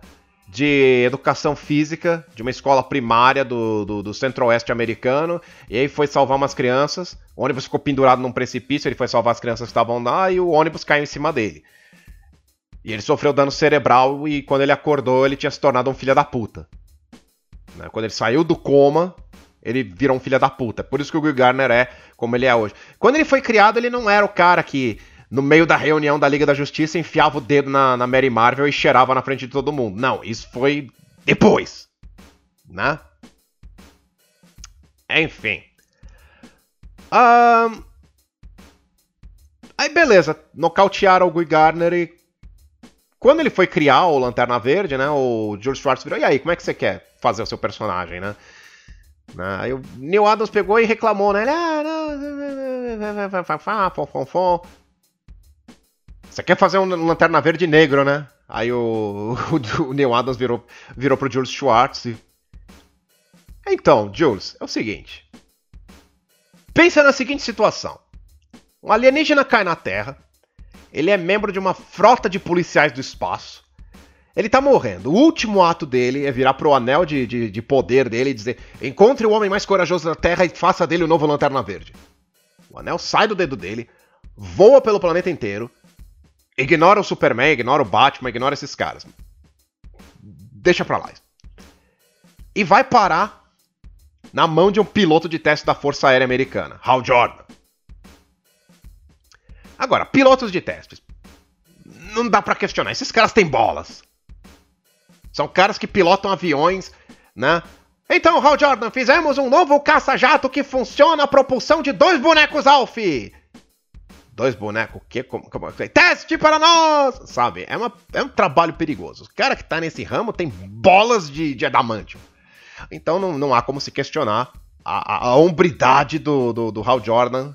de educação física de uma escola primária do, do, do centro-oeste americano. E aí foi salvar umas crianças. O ônibus ficou pendurado num precipício. Ele foi salvar as crianças que estavam lá e o ônibus caiu em cima dele. E ele sofreu dano cerebral e quando ele acordou, ele tinha se tornado um filho da puta. Né? Quando ele saiu do coma, ele virou um filho da puta. Por isso que o Guy Garner é como ele é hoje. Quando ele foi criado, ele não era o cara que, no meio da reunião da Liga da Justiça, enfiava o dedo na, na Mary Marvel e cheirava na frente de todo mundo. Não, isso foi depois. Né? Enfim. Um... Aí beleza, nocautearam o Guy Garner e quando ele foi criar o Lanterna Verde, né, o George Schwartz virou, e aí, como é que você quer fazer o seu personagem, né? Aí o Neil Adams pegou e reclamou, né? Ah, não... Você quer fazer um Lanterna Verde negro, né? Aí o, o, o Neil Adams virou, virou pro Jules Schwartz e... Então, Jules, é o seguinte. Pensa na seguinte situação. Um alienígena cai na Terra, ele é membro de uma frota de policiais do espaço, Ele tá morrendo. O último ato dele é virar pro anel de, de, de poder dele e dizer: Encontre o homem mais corajoso da Terra e faça dele o novo Lanterna Verde. O anel sai do dedo dele, voa pelo planeta inteiro, ignora o Superman, ignora o Batman, ignora esses caras. Deixa pra lá. E vai parar na mão de um piloto de teste da Força Aérea Americana, Hal Jordan. Agora, pilotos de testes. Não dá para questionar. Esses caras têm bolas. São caras que pilotam aviões, né? Então, Hal Jordan, fizemos um novo caça-jato que funciona a propulsão de dois bonecos Alf. Dois bonecos, o quê? Como, como, teste para nós! Sabe? É, uma, é um trabalho perigoso. O cara que tá nesse ramo tem bolas de, de adamantium. Então não, não há como se questionar a, a, a hombridade do, do, do Hal Jordan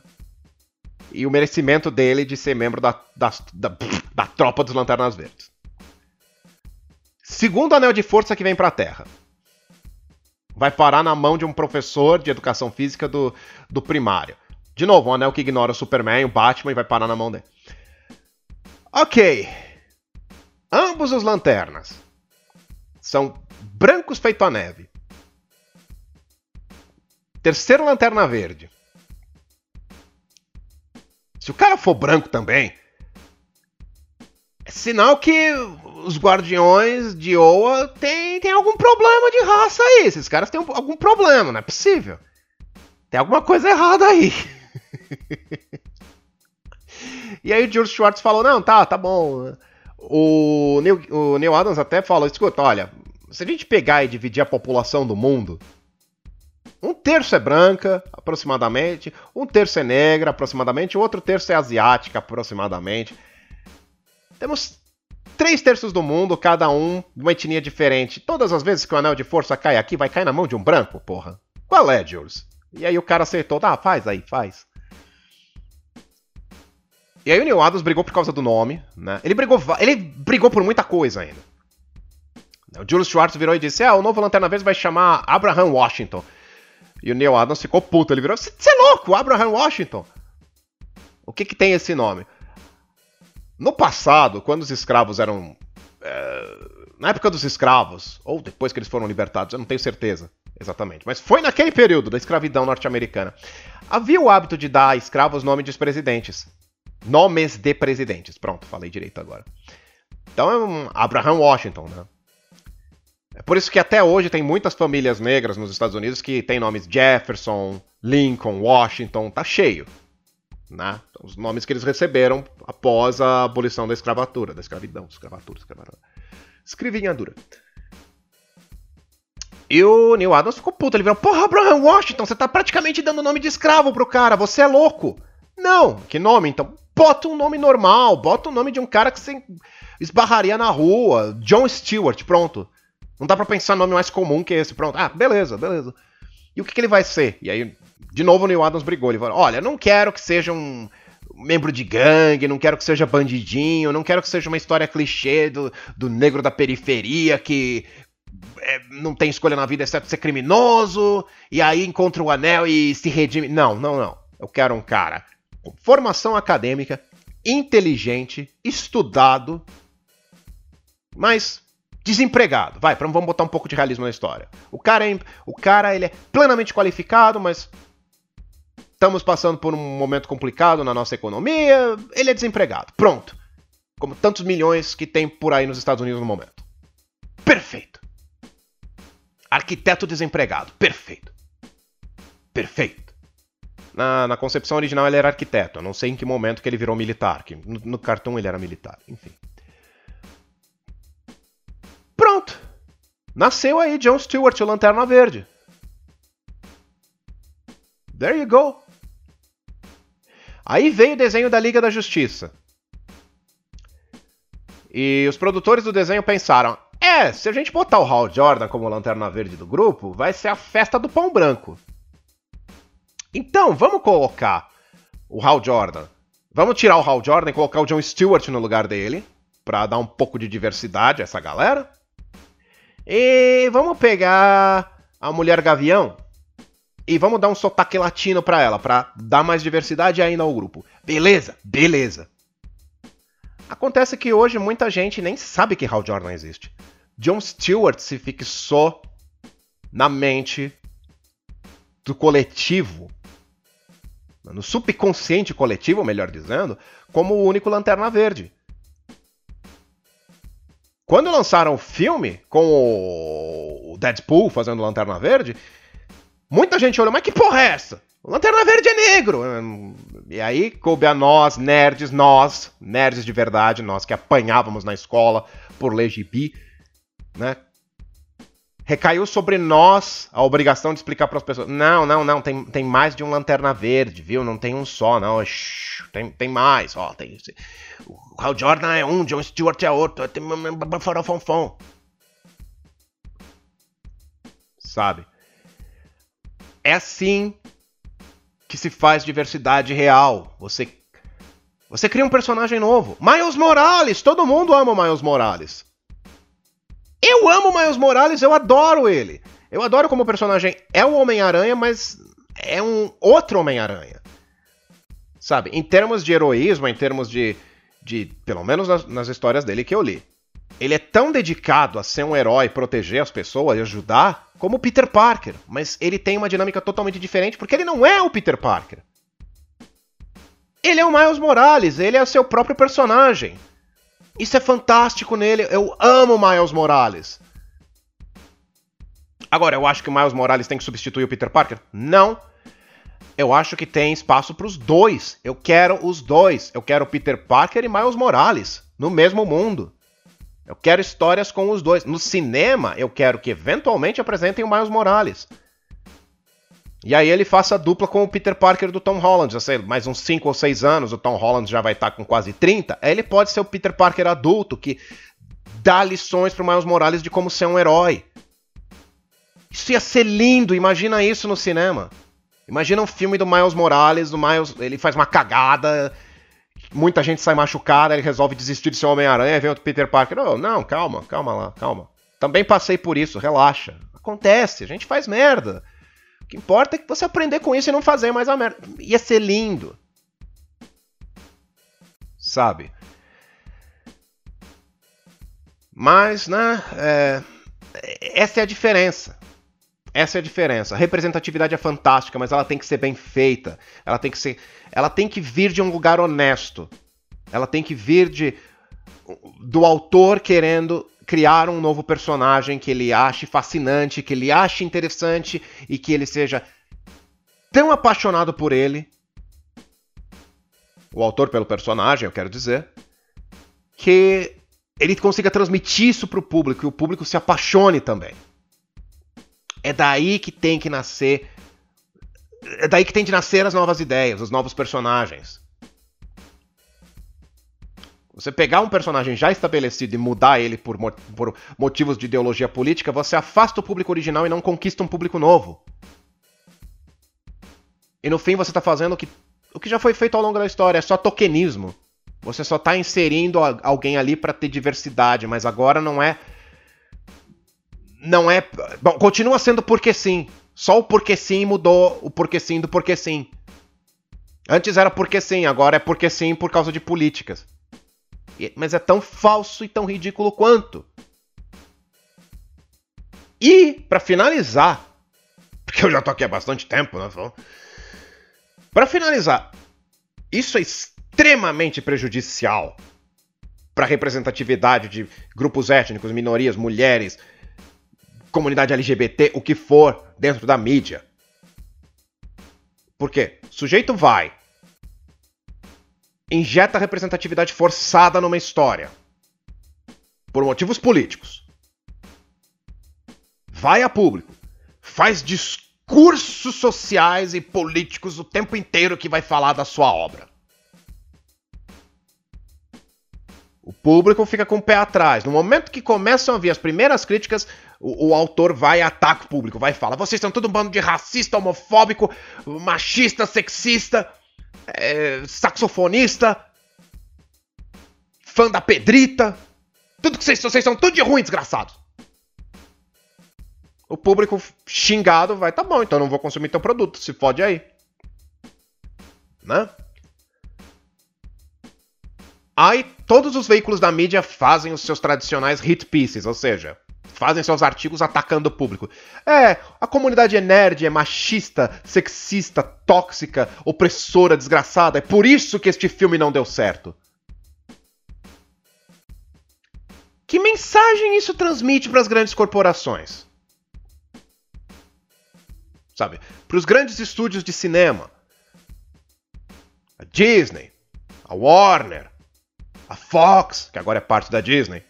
e o merecimento dele de ser membro da, da, da, da tropa dos Lanternas Verdes. Segundo anel de força que vem para a Terra. Vai parar na mão de um professor de educação física do, do primário. De novo, um anel que ignora o Superman, o Batman e vai parar na mão dele. Ok. Ambos os lanternas são brancos feito a neve. Terceiro lanterna verde. Se o cara for branco também, é sinal que os guardiões de Oa tem, tem algum problema de raça aí. Esses caras têm algum problema, não é possível. Tem alguma coisa errada aí. e aí o George Schwartz falou: não, tá, tá bom. O Neil, o Neil Adams até falou: escuta, olha, se a gente pegar e dividir a população do mundo, um terço é branca, aproximadamente, um terço é negra, aproximadamente, o outro terço é asiática, aproximadamente. Temos três terços do mundo, cada um de uma etnia diferente. Todas as vezes que o anel de força cai aqui, vai cair na mão de um branco, porra. Qual é, Jules? E aí o cara acertou, tá, faz aí, faz. E aí o Neil Adams brigou por causa do nome, né? Ele brigou, ele brigou por muita coisa ainda. O Jules Schwartz virou e disse: Ah, o novo Lanterna Verde vai chamar Abraham Washington. E o Neil Adams ficou puto. Ele virou: Você é louco, Abraham Washington. O que, que tem esse nome? No passado, quando os escravos eram. É, na época dos escravos, ou depois que eles foram libertados, eu não tenho certeza exatamente, mas foi naquele período da escravidão norte-americana. Havia o hábito de dar a escravos nomes de presidentes. Nomes de presidentes. Pronto, falei direito agora. Então é um Abraham Washington, né? É por isso que até hoje tem muitas famílias negras nos Estados Unidos que tem nomes Jefferson, Lincoln, Washington, tá cheio. Né? Então, os nomes que eles receberam após a abolição da escravatura, da escravidão, escravatura, escravatura. Escrivinhadura. E o Neil Adams ficou puto, ele virou, porra, Abraham Washington, você tá praticamente dando nome de escravo pro cara, você é louco. Não, que nome então? Bota um nome normal, bota o um nome de um cara que você esbarraria na rua, John Stewart, pronto. Não dá pra pensar nome mais comum que esse. Pronto. Ah, beleza, beleza. E o que, que ele vai ser? E aí, de novo, o Neil Adams brigou. Ele falou: Olha, não quero que seja um membro de gangue, não quero que seja bandidinho, não quero que seja uma história clichê do, do negro da periferia que é, não tem escolha na vida exceto ser criminoso, e aí encontra o anel e se redime. Não, não, não. Eu quero um cara com formação acadêmica, inteligente, estudado, mas desempregado. Vai, vamos botar um pouco de realismo na história. O cara, é, o cara ele é plenamente qualificado, mas estamos passando por um momento complicado na nossa economia. Ele é desempregado. Pronto. Como tantos milhões que tem por aí nos Estados Unidos no momento. Perfeito. Arquiteto desempregado. Perfeito. Perfeito. Na, na concepção original ele era arquiteto. Eu não sei em que momento que ele virou militar. Que no, no cartão ele era militar. Enfim. Nasceu aí John Stewart, o Lanterna Verde. There you go. Aí veio o desenho da Liga da Justiça. E os produtores do desenho pensaram: é, se a gente botar o Hal Jordan como lanterna verde do grupo, vai ser a festa do pão branco. Então, vamos colocar o Hal Jordan. Vamos tirar o Hal Jordan e colocar o John Stewart no lugar dele, para dar um pouco de diversidade a essa galera. E vamos pegar a mulher gavião e vamos dar um sotaque latino para ela, para dar mais diversidade ainda ao grupo. Beleza? Beleza. Acontece que hoje muita gente nem sabe que Hal Jordan existe. John Stewart se fixou na mente do coletivo, no subconsciente coletivo, melhor dizendo, como o único Lanterna Verde. Quando lançaram o filme com o Deadpool fazendo Lanterna Verde, muita gente olhou, mas que porra é essa? O Lanterna Verde é negro! E aí coube a nós, nerds, nós, nerds de verdade, nós que apanhávamos na escola por ler gibi, né? recaiu sobre nós a obrigação de explicar para as pessoas. Não, não, não, tem, tem mais de um lanterna verde, viu? Não tem um só, não. Tem, tem mais, ó. Tem, o Hal Jordan é um, John Stewart é outro. Tem farofão. Sabe? É assim que se faz diversidade real. Você você cria um personagem novo. Miles Morales, todo mundo ama o Miles Morales. Eu amo Miles Morales, eu adoro ele. Eu adoro como o personagem é o Homem-Aranha, mas é um outro Homem-Aranha. Sabe? Em termos de heroísmo, em termos de. De pelo menos nas, nas, histórias dele que eu li. Ele é tão dedicado a ser um herói, proteger as pessoas e ajudar, como o Peter Parker. Mas ele tem uma dinâmica totalmente diferente porque ele não é o Peter Parker. Ele é o Miles Morales, ele é seu próprio personagem. Isso é fantástico nele. Eu amo Miles Morales. Agora, eu acho que o Miles Morales tem que substituir o Peter Parker? Não. Eu acho que tem espaço para os dois. Eu quero os dois. Eu quero Peter Parker e Miles Morales no mesmo mundo. Eu quero histórias com os dois. No cinema, eu quero que eventualmente apresentem o Miles Morales. E aí ele faça dupla com o Peter Parker do Tom Holland, já sei, mais uns 5 ou 6 anos, o Tom Holland já vai estar tá com quase 30, aí ele pode ser o Peter Parker adulto, que dá lições pro Miles Morales de como ser um herói. Isso ia ser lindo, imagina isso no cinema. Imagina um filme do Miles Morales, do Miles, ele faz uma cagada, muita gente sai machucada, ele resolve desistir de ser Homem-Aranha, vem outro Peter Parker. Oh, não, calma, calma lá, calma. Também passei por isso, relaxa. Acontece, a gente faz merda. O que importa é que você aprender com isso e não fazer mais a merda. Ia ser lindo. Sabe? Mas, né? É... Essa é a diferença. Essa é a diferença. A representatividade é fantástica, mas ela tem que ser bem feita. Ela tem que ser. Ela tem que vir de um lugar honesto. Ela tem que vir de do autor querendo criar um novo personagem que ele ache fascinante, que ele ache interessante e que ele seja tão apaixonado por ele, o autor pelo personagem, eu quero dizer, que ele consiga transmitir isso para o público e o público se apaixone também. É daí que tem que nascer. É daí que tem de nascer as novas ideias, os novos personagens. Você pegar um personagem já estabelecido e mudar ele por, por, motivos de ideologia política, você afasta o público original e não conquista um público novo. E no fim você está fazendo o que, o que já foi feito ao longo da história, é só tokenismo. Você só está inserindo alguém ali para ter diversidade, mas agora não é. Não é. Bom, continua sendo porque sim. Só o porque sim mudou o porque sim do porque sim. Antes era porque sim, agora é porque sim por causa de políticas. Mas é tão falso e tão ridículo quanto. E, para finalizar, porque eu já tô aqui há bastante tempo, né? Para finalizar, isso é extremamente prejudicial para representatividade de grupos étnicos, minorias, mulheres, comunidade LGBT, o que for, dentro da mídia. Por quê? O sujeito vai, injeta representatividade forçada numa história. Por motivos políticos. Vai a público. Faz discursos sociais e políticos o tempo inteiro que vai falar da sua obra. O público fica com o pé atrás. No momento que começam a vir as primeiras críticas, o, o autor vai ataca o público, vai falar: vocês são todo um bando de racista, homofóbico, machista, sexista é, saxofonista, fã da Pedrita. Tudo que vocês, vocês são tudo de ruim, desgraçados. O público xingado vai, tá bom, então não vou consumir teu produto, se fode aí. Né? Aí todos os veículos da mídia fazem os seus tradicionais hit pieces, ou seja, fazem seus artigos atacando o público. É, a comunidade é nerd, é machista, sexista, tóxica, opressora, desgraçada. É por isso que este filme não deu certo. Que mensagem isso transmite para as grandes corporações? Sabe? Para os grandes estúdios de cinema. A Disney, a Warner, a Fox, que agora é parte da Disney,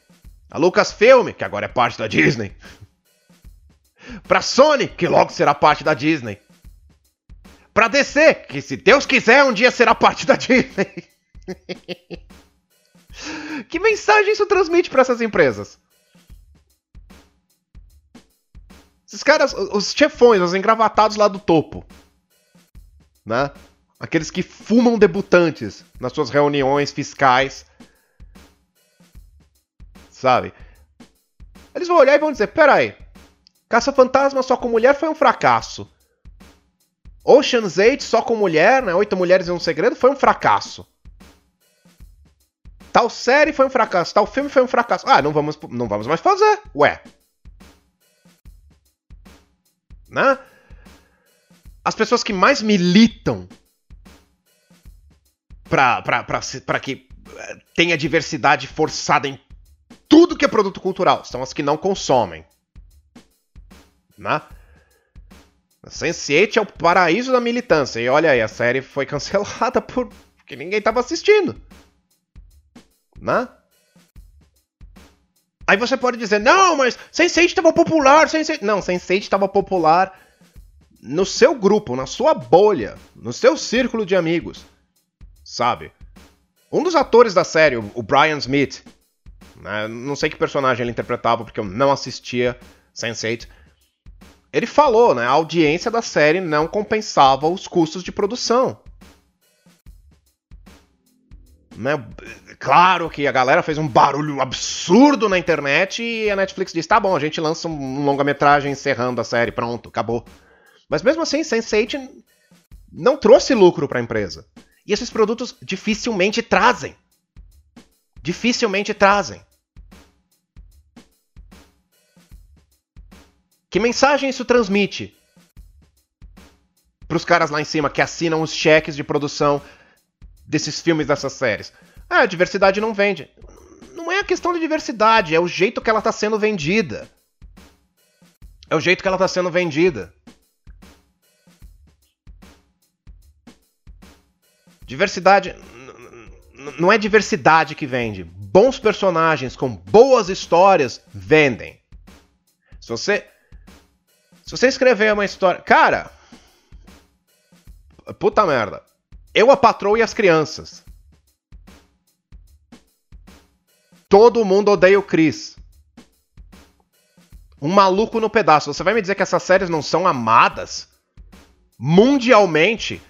a Lucasfilm, que agora é parte da Disney, pra Sony, que logo será parte da Disney, pra DC, que se Deus quiser um dia será parte da Disney. que mensagem isso transmite para essas empresas? Esses caras, os chefões, os engravatados lá do topo, né? Aqueles que fumam debutantes nas suas reuniões fiscais sabe? Eles vão olhar e vão dizer: peraí, Caça-Fantasma só com mulher foi um fracasso. Ocean's 8 só com mulher, né? Oito mulheres e um segredo foi um fracasso. Tal série foi um fracasso, tal filme foi um fracasso. Ah, não vamos, não vamos mais fazer. Ué. Né? As pessoas que mais militam para que eh, tenha diversidade forçada tudo que é produto cultural, são as que não consomem. Né? Sense8 é o paraíso da militância. E olha aí, a série foi cancelada por porque ninguém estava assistindo. Né? Aí você pode dizer, não, mas Sense8 estava popular, Sense8... Não, Sense8 estava popular no seu grupo, na sua bolha, no seu círculo de amigos, sabe? Um dos atores da série, o Brian Smith, né? Não sei que personagem ele interpretava, porque eu não assistia Sense8. Ele falou, né? A audiência da série não compensava os custos de produção. Né? Claro que a galera fez um barulho absurdo na internet e a Netflix disse: tá bom, a gente lança um longa-metragem encerrando a série, pronto, acabou. Mas mesmo assim, Sense8 não trouxe lucro para a empresa. E esses produtos dificilmente trazem. Dificilmente trazem. Que mensagem isso transmite? Para os caras lá em cima que assinam os cheques de produção desses filmes, dessas séries. Ah, a diversidade não vende. Não é a questão de diversidade, é o jeito que ela está sendo vendida. É o jeito que ela está sendo vendida. Diversidade. Não é diversidade que vende. Bons personagens com boas histórias vendem. Se você se você escrever uma história. Cara! Puta merda. Eu, a patroa e as crianças. Todo mundo odeia o Chris. Um maluco no pedaço. Você vai me dizer que essas séries não são amadas? Mundialmente?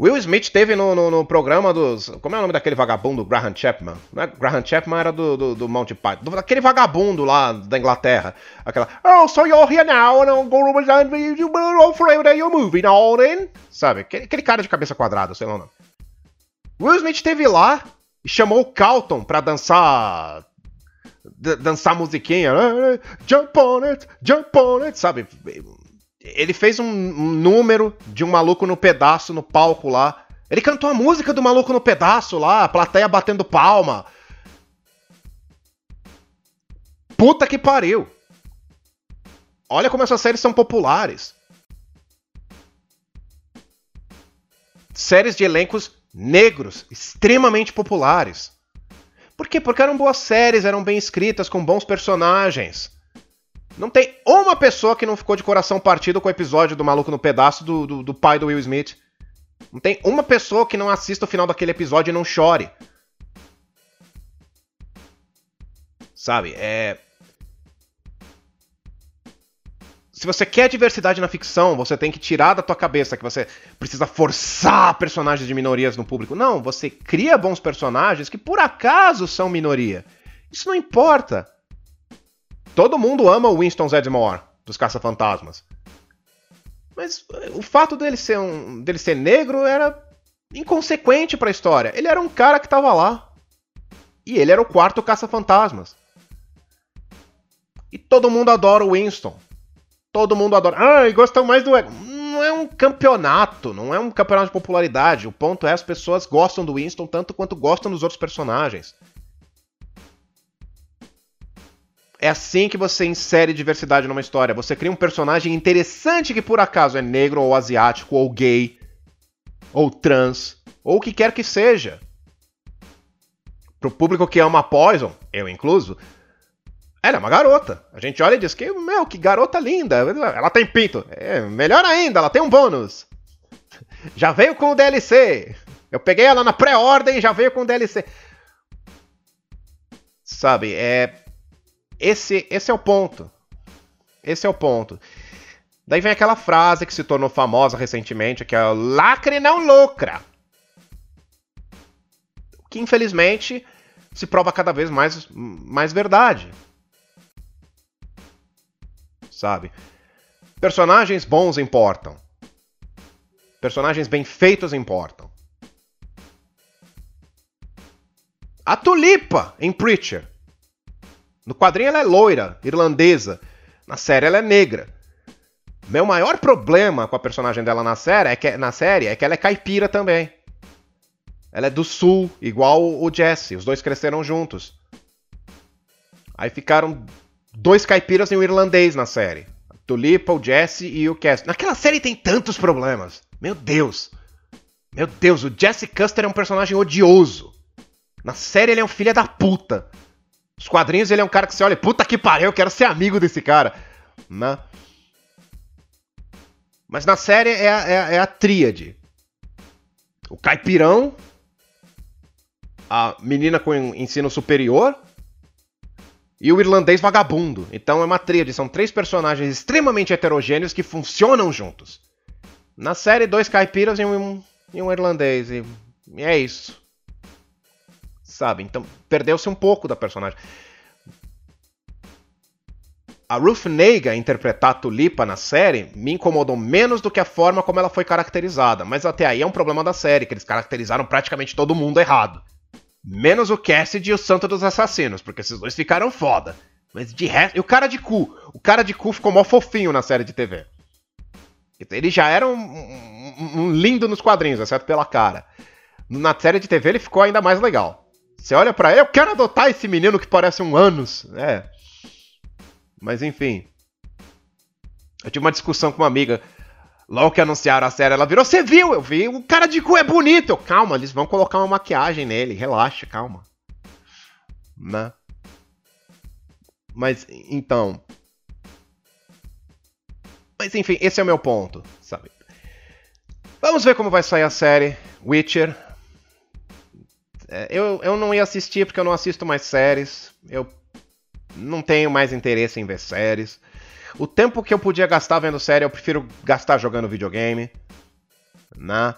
Will Smith teve no, no, no, programa dos. Como é o nome daquele vagabundo, Graham Chapman? Não é? Graham Chapman era do, do, do Monty Python. Do, daquele vagabundo lá da Inglaterra. Aquela. Oh, so you're here now and I'm going to afraid that you're moving on in. Sabe? Aquele, aquele cara de cabeça quadrada, sei lá o nome. Will Smith teve lá e chamou o Calton pra dançar. dançar musiquinha. Jump on it, jump on it, sabe? Ele fez um, número de um maluco no pedaço no palco lá. Ele cantou a música do maluco no pedaço lá, a plateia batendo palma. Puta que pariu. Olha como essas séries são populares. Séries de elencos negros, extremamente populares. Por quê? Porque eram boas séries, eram bem escritas, com bons personagens. Não tem uma pessoa que não ficou de coração partido com o episódio do Maluco no Pedaço do, do, do pai do Will Smith. Não tem uma pessoa que não assista o final daquele episódio e não chore. Sabe? É. Se você quer diversidade na ficção, você tem que tirar da tua cabeça que você precisa forçar personagens de minorias no público. Não, você cria bons personagens que por acaso são minoria. Isso não importa. Todo mundo ama o Winston Zedmore, dos Caça-Fantasmas. Mas eh, o fato dele ser, um, dele ser negro era inconsequente para a história. Ele era um cara que estava lá. E ele era o quarto caça-fantasmas. E todo mundo adora o Winston. Todo mundo adora. Ah, e gostam mais do Ego. Não é um campeonato, não é um campeonato de popularidade. O ponto é as pessoas gostam do Winston tanto quanto gostam dos outros personagens. É assim que você insere diversidade numa história. Você cria um personagem interessante que por acaso é negro ou asiático ou gay ou trans ou o que quer que seja. Pro público que ama Poison, eu incluso, ela é uma garota. A gente olha e diz que, meu, que garota linda. Ela tem pinto. É, melhor ainda, ela tem um bônus. Já veio com o DLC. Eu peguei ela na pré-ordem e já veio com o DLC. Sabe, é. Esse, esse é o ponto. Esse é o ponto. Daí vem aquela frase que se tornou famosa recentemente, que é lacre não lucra. Que infelizmente se prova cada vez mais, mais verdade sabe? Personagens bons importam. Personagens bem feitos importam. A Tulipa em Preacher. No quadrinho ela é loira, irlandesa. Na série ela é negra. Meu maior problema com a personagem dela na série é que, na série é que ela é caipira também. Ela é do sul, igual o Jesse. Os dois cresceram juntos. Aí ficaram dois caipiras e um irlandês na série. Tulipa, o Jesse e o Cass. Naquela série tem tantos problemas. Meu Deus. Meu Deus, o Jesse Custer é um personagem odioso. Na série ele é um filho da puta. Os quadrinhos ele é um cara que você olha, puta que pariu, eu quero ser amigo desse cara. Né? Mas na série é é, é a tríade. O caipirão, a menina com ensino superior e o irlandês vagabundo. Então é uma tríade, são três personagens extremamente heterogêneos que funcionam juntos. Na série, dois caipiras e um, e um irlandês, e, e é isso. Sabe? Então perdeu-se um pouco da personagem. A Ruth Nega interpretar Tulipa na série me incomodou menos do que a forma como ela foi caracterizada, mas até aí é um problema da série, que eles caracterizaram praticamente todo mundo errado. Menos o Cassidy e o Santo dos Assassinos, porque esses dois ficaram foda. Mas de resto. E o cara de cu. O cara de cu ficou mó fofinho na série de TV. Ele já era um, um, um lindo nos quadrinhos, exceto pela cara. Na série de TV ele ficou ainda mais legal. Você olha para ele, eu quero adotar esse menino que parece um anos. É. Mas enfim. Eu tive uma discussão com uma amiga Logo que anunciaram a série, ela virou, você viu? Eu vi, o cara de cu é bonito. Eu, calma, eles vão colocar uma maquiagem nele, relaxa, calma. Né? Mas, então... Mas enfim, esse é o meu ponto, sabe? Vamos ver como vai sair a série Witcher. É, eu, eu não ia assistir porque eu não assisto mais séries. Eu não tenho mais interesse em ver séries. O tempo que eu podia gastar vendo série, eu prefiro gastar jogando videogame. Né?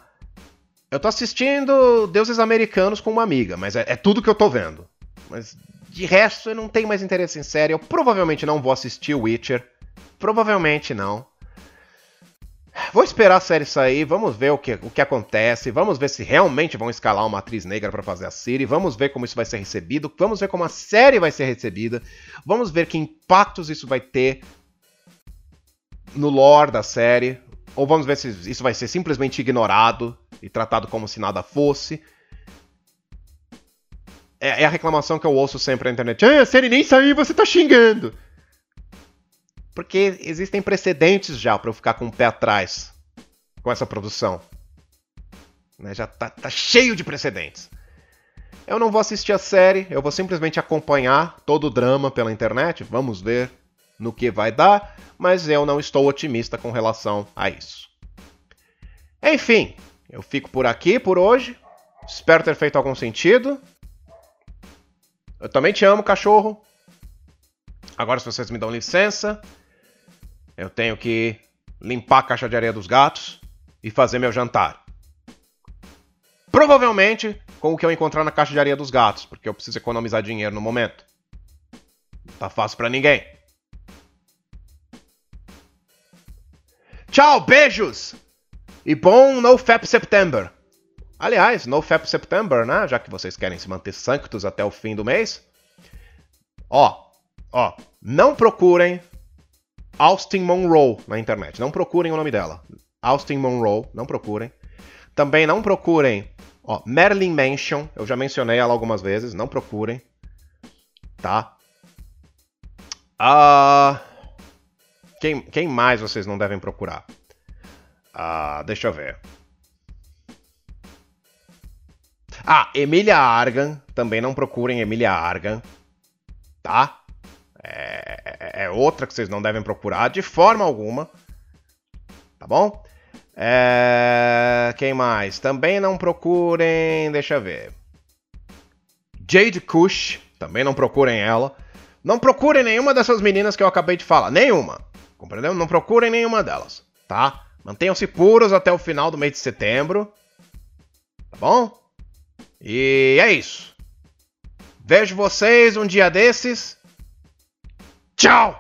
Eu tô assistindo Deuses Americanos com uma amiga, mas é, é tudo que eu tô vendo. Mas de resto, eu não tenho mais interesse em série. Eu provavelmente não vou assistir Witcher. Provavelmente não. Vou esperar a série sair, vamos ver o que, o que acontece, vamos ver se realmente vão escalar uma atriz negra para fazer a série, vamos ver como isso vai ser recebido, vamos ver como a série vai ser recebida, vamos ver que impactos isso vai ter no lore da série, ou vamos ver se isso vai ser simplesmente ignorado e tratado como se nada fosse. É, é a reclamação que eu ouço sempre na internet. Ah, a série nem saiu você tá xingando. Porque existem precedentes já para eu ficar com o pé atrás com essa produção. Né? Já tá, tá cheio de precedentes. Eu não vou assistir a série, eu vou simplesmente acompanhar todo o drama pela internet. Vamos ver no que vai dar, mas eu não estou otimista com relação a isso. Enfim, eu fico por aqui por hoje. Espero ter feito algum sentido. Eu também te amo, cachorro. Agora, se vocês me dão licença, eu tenho que limpar a caixa de areia dos gatos e fazer meu jantar. Provavelmente com o que eu encontrar na caixa de areia dos gatos, porque eu preciso economizar dinheiro no momento. Não tá fácil para ninguém. Tchau, beijos! E bom NoFap September! Aliás, no Fap September, né? Já que vocês querem se manter sanctos até o fim do mês. Ó, ó, não procurem Austin Monroe na internet. Não procurem o nome dela. Austin Monroe, não procurem. Também não procurem ó, Marilyn Mansion. Eu já mencionei ela algumas vezes. Não procurem. Tá? Ah. Quem, quem mais vocês não devem procurar? Ah, deixa eu ver. Ah, Emília Argan. Também não procurem Emília Argan. Tá? É, é, é, outra que vocês não devem procurar de forma alguma. Tá bom? É, quem mais? Também não procurem. Deixa eu ver. Jade Kush. Também não procurem ela. Não procurem nenhuma dessas meninas que eu acabei de falar. Nenhuma. Compreendeu? Não procurem nenhuma delas. Tá? Mantenham-se puros até o final do mês de setembro. Tá bom? E é isso. Vejo vocês um dia desses. Tchau!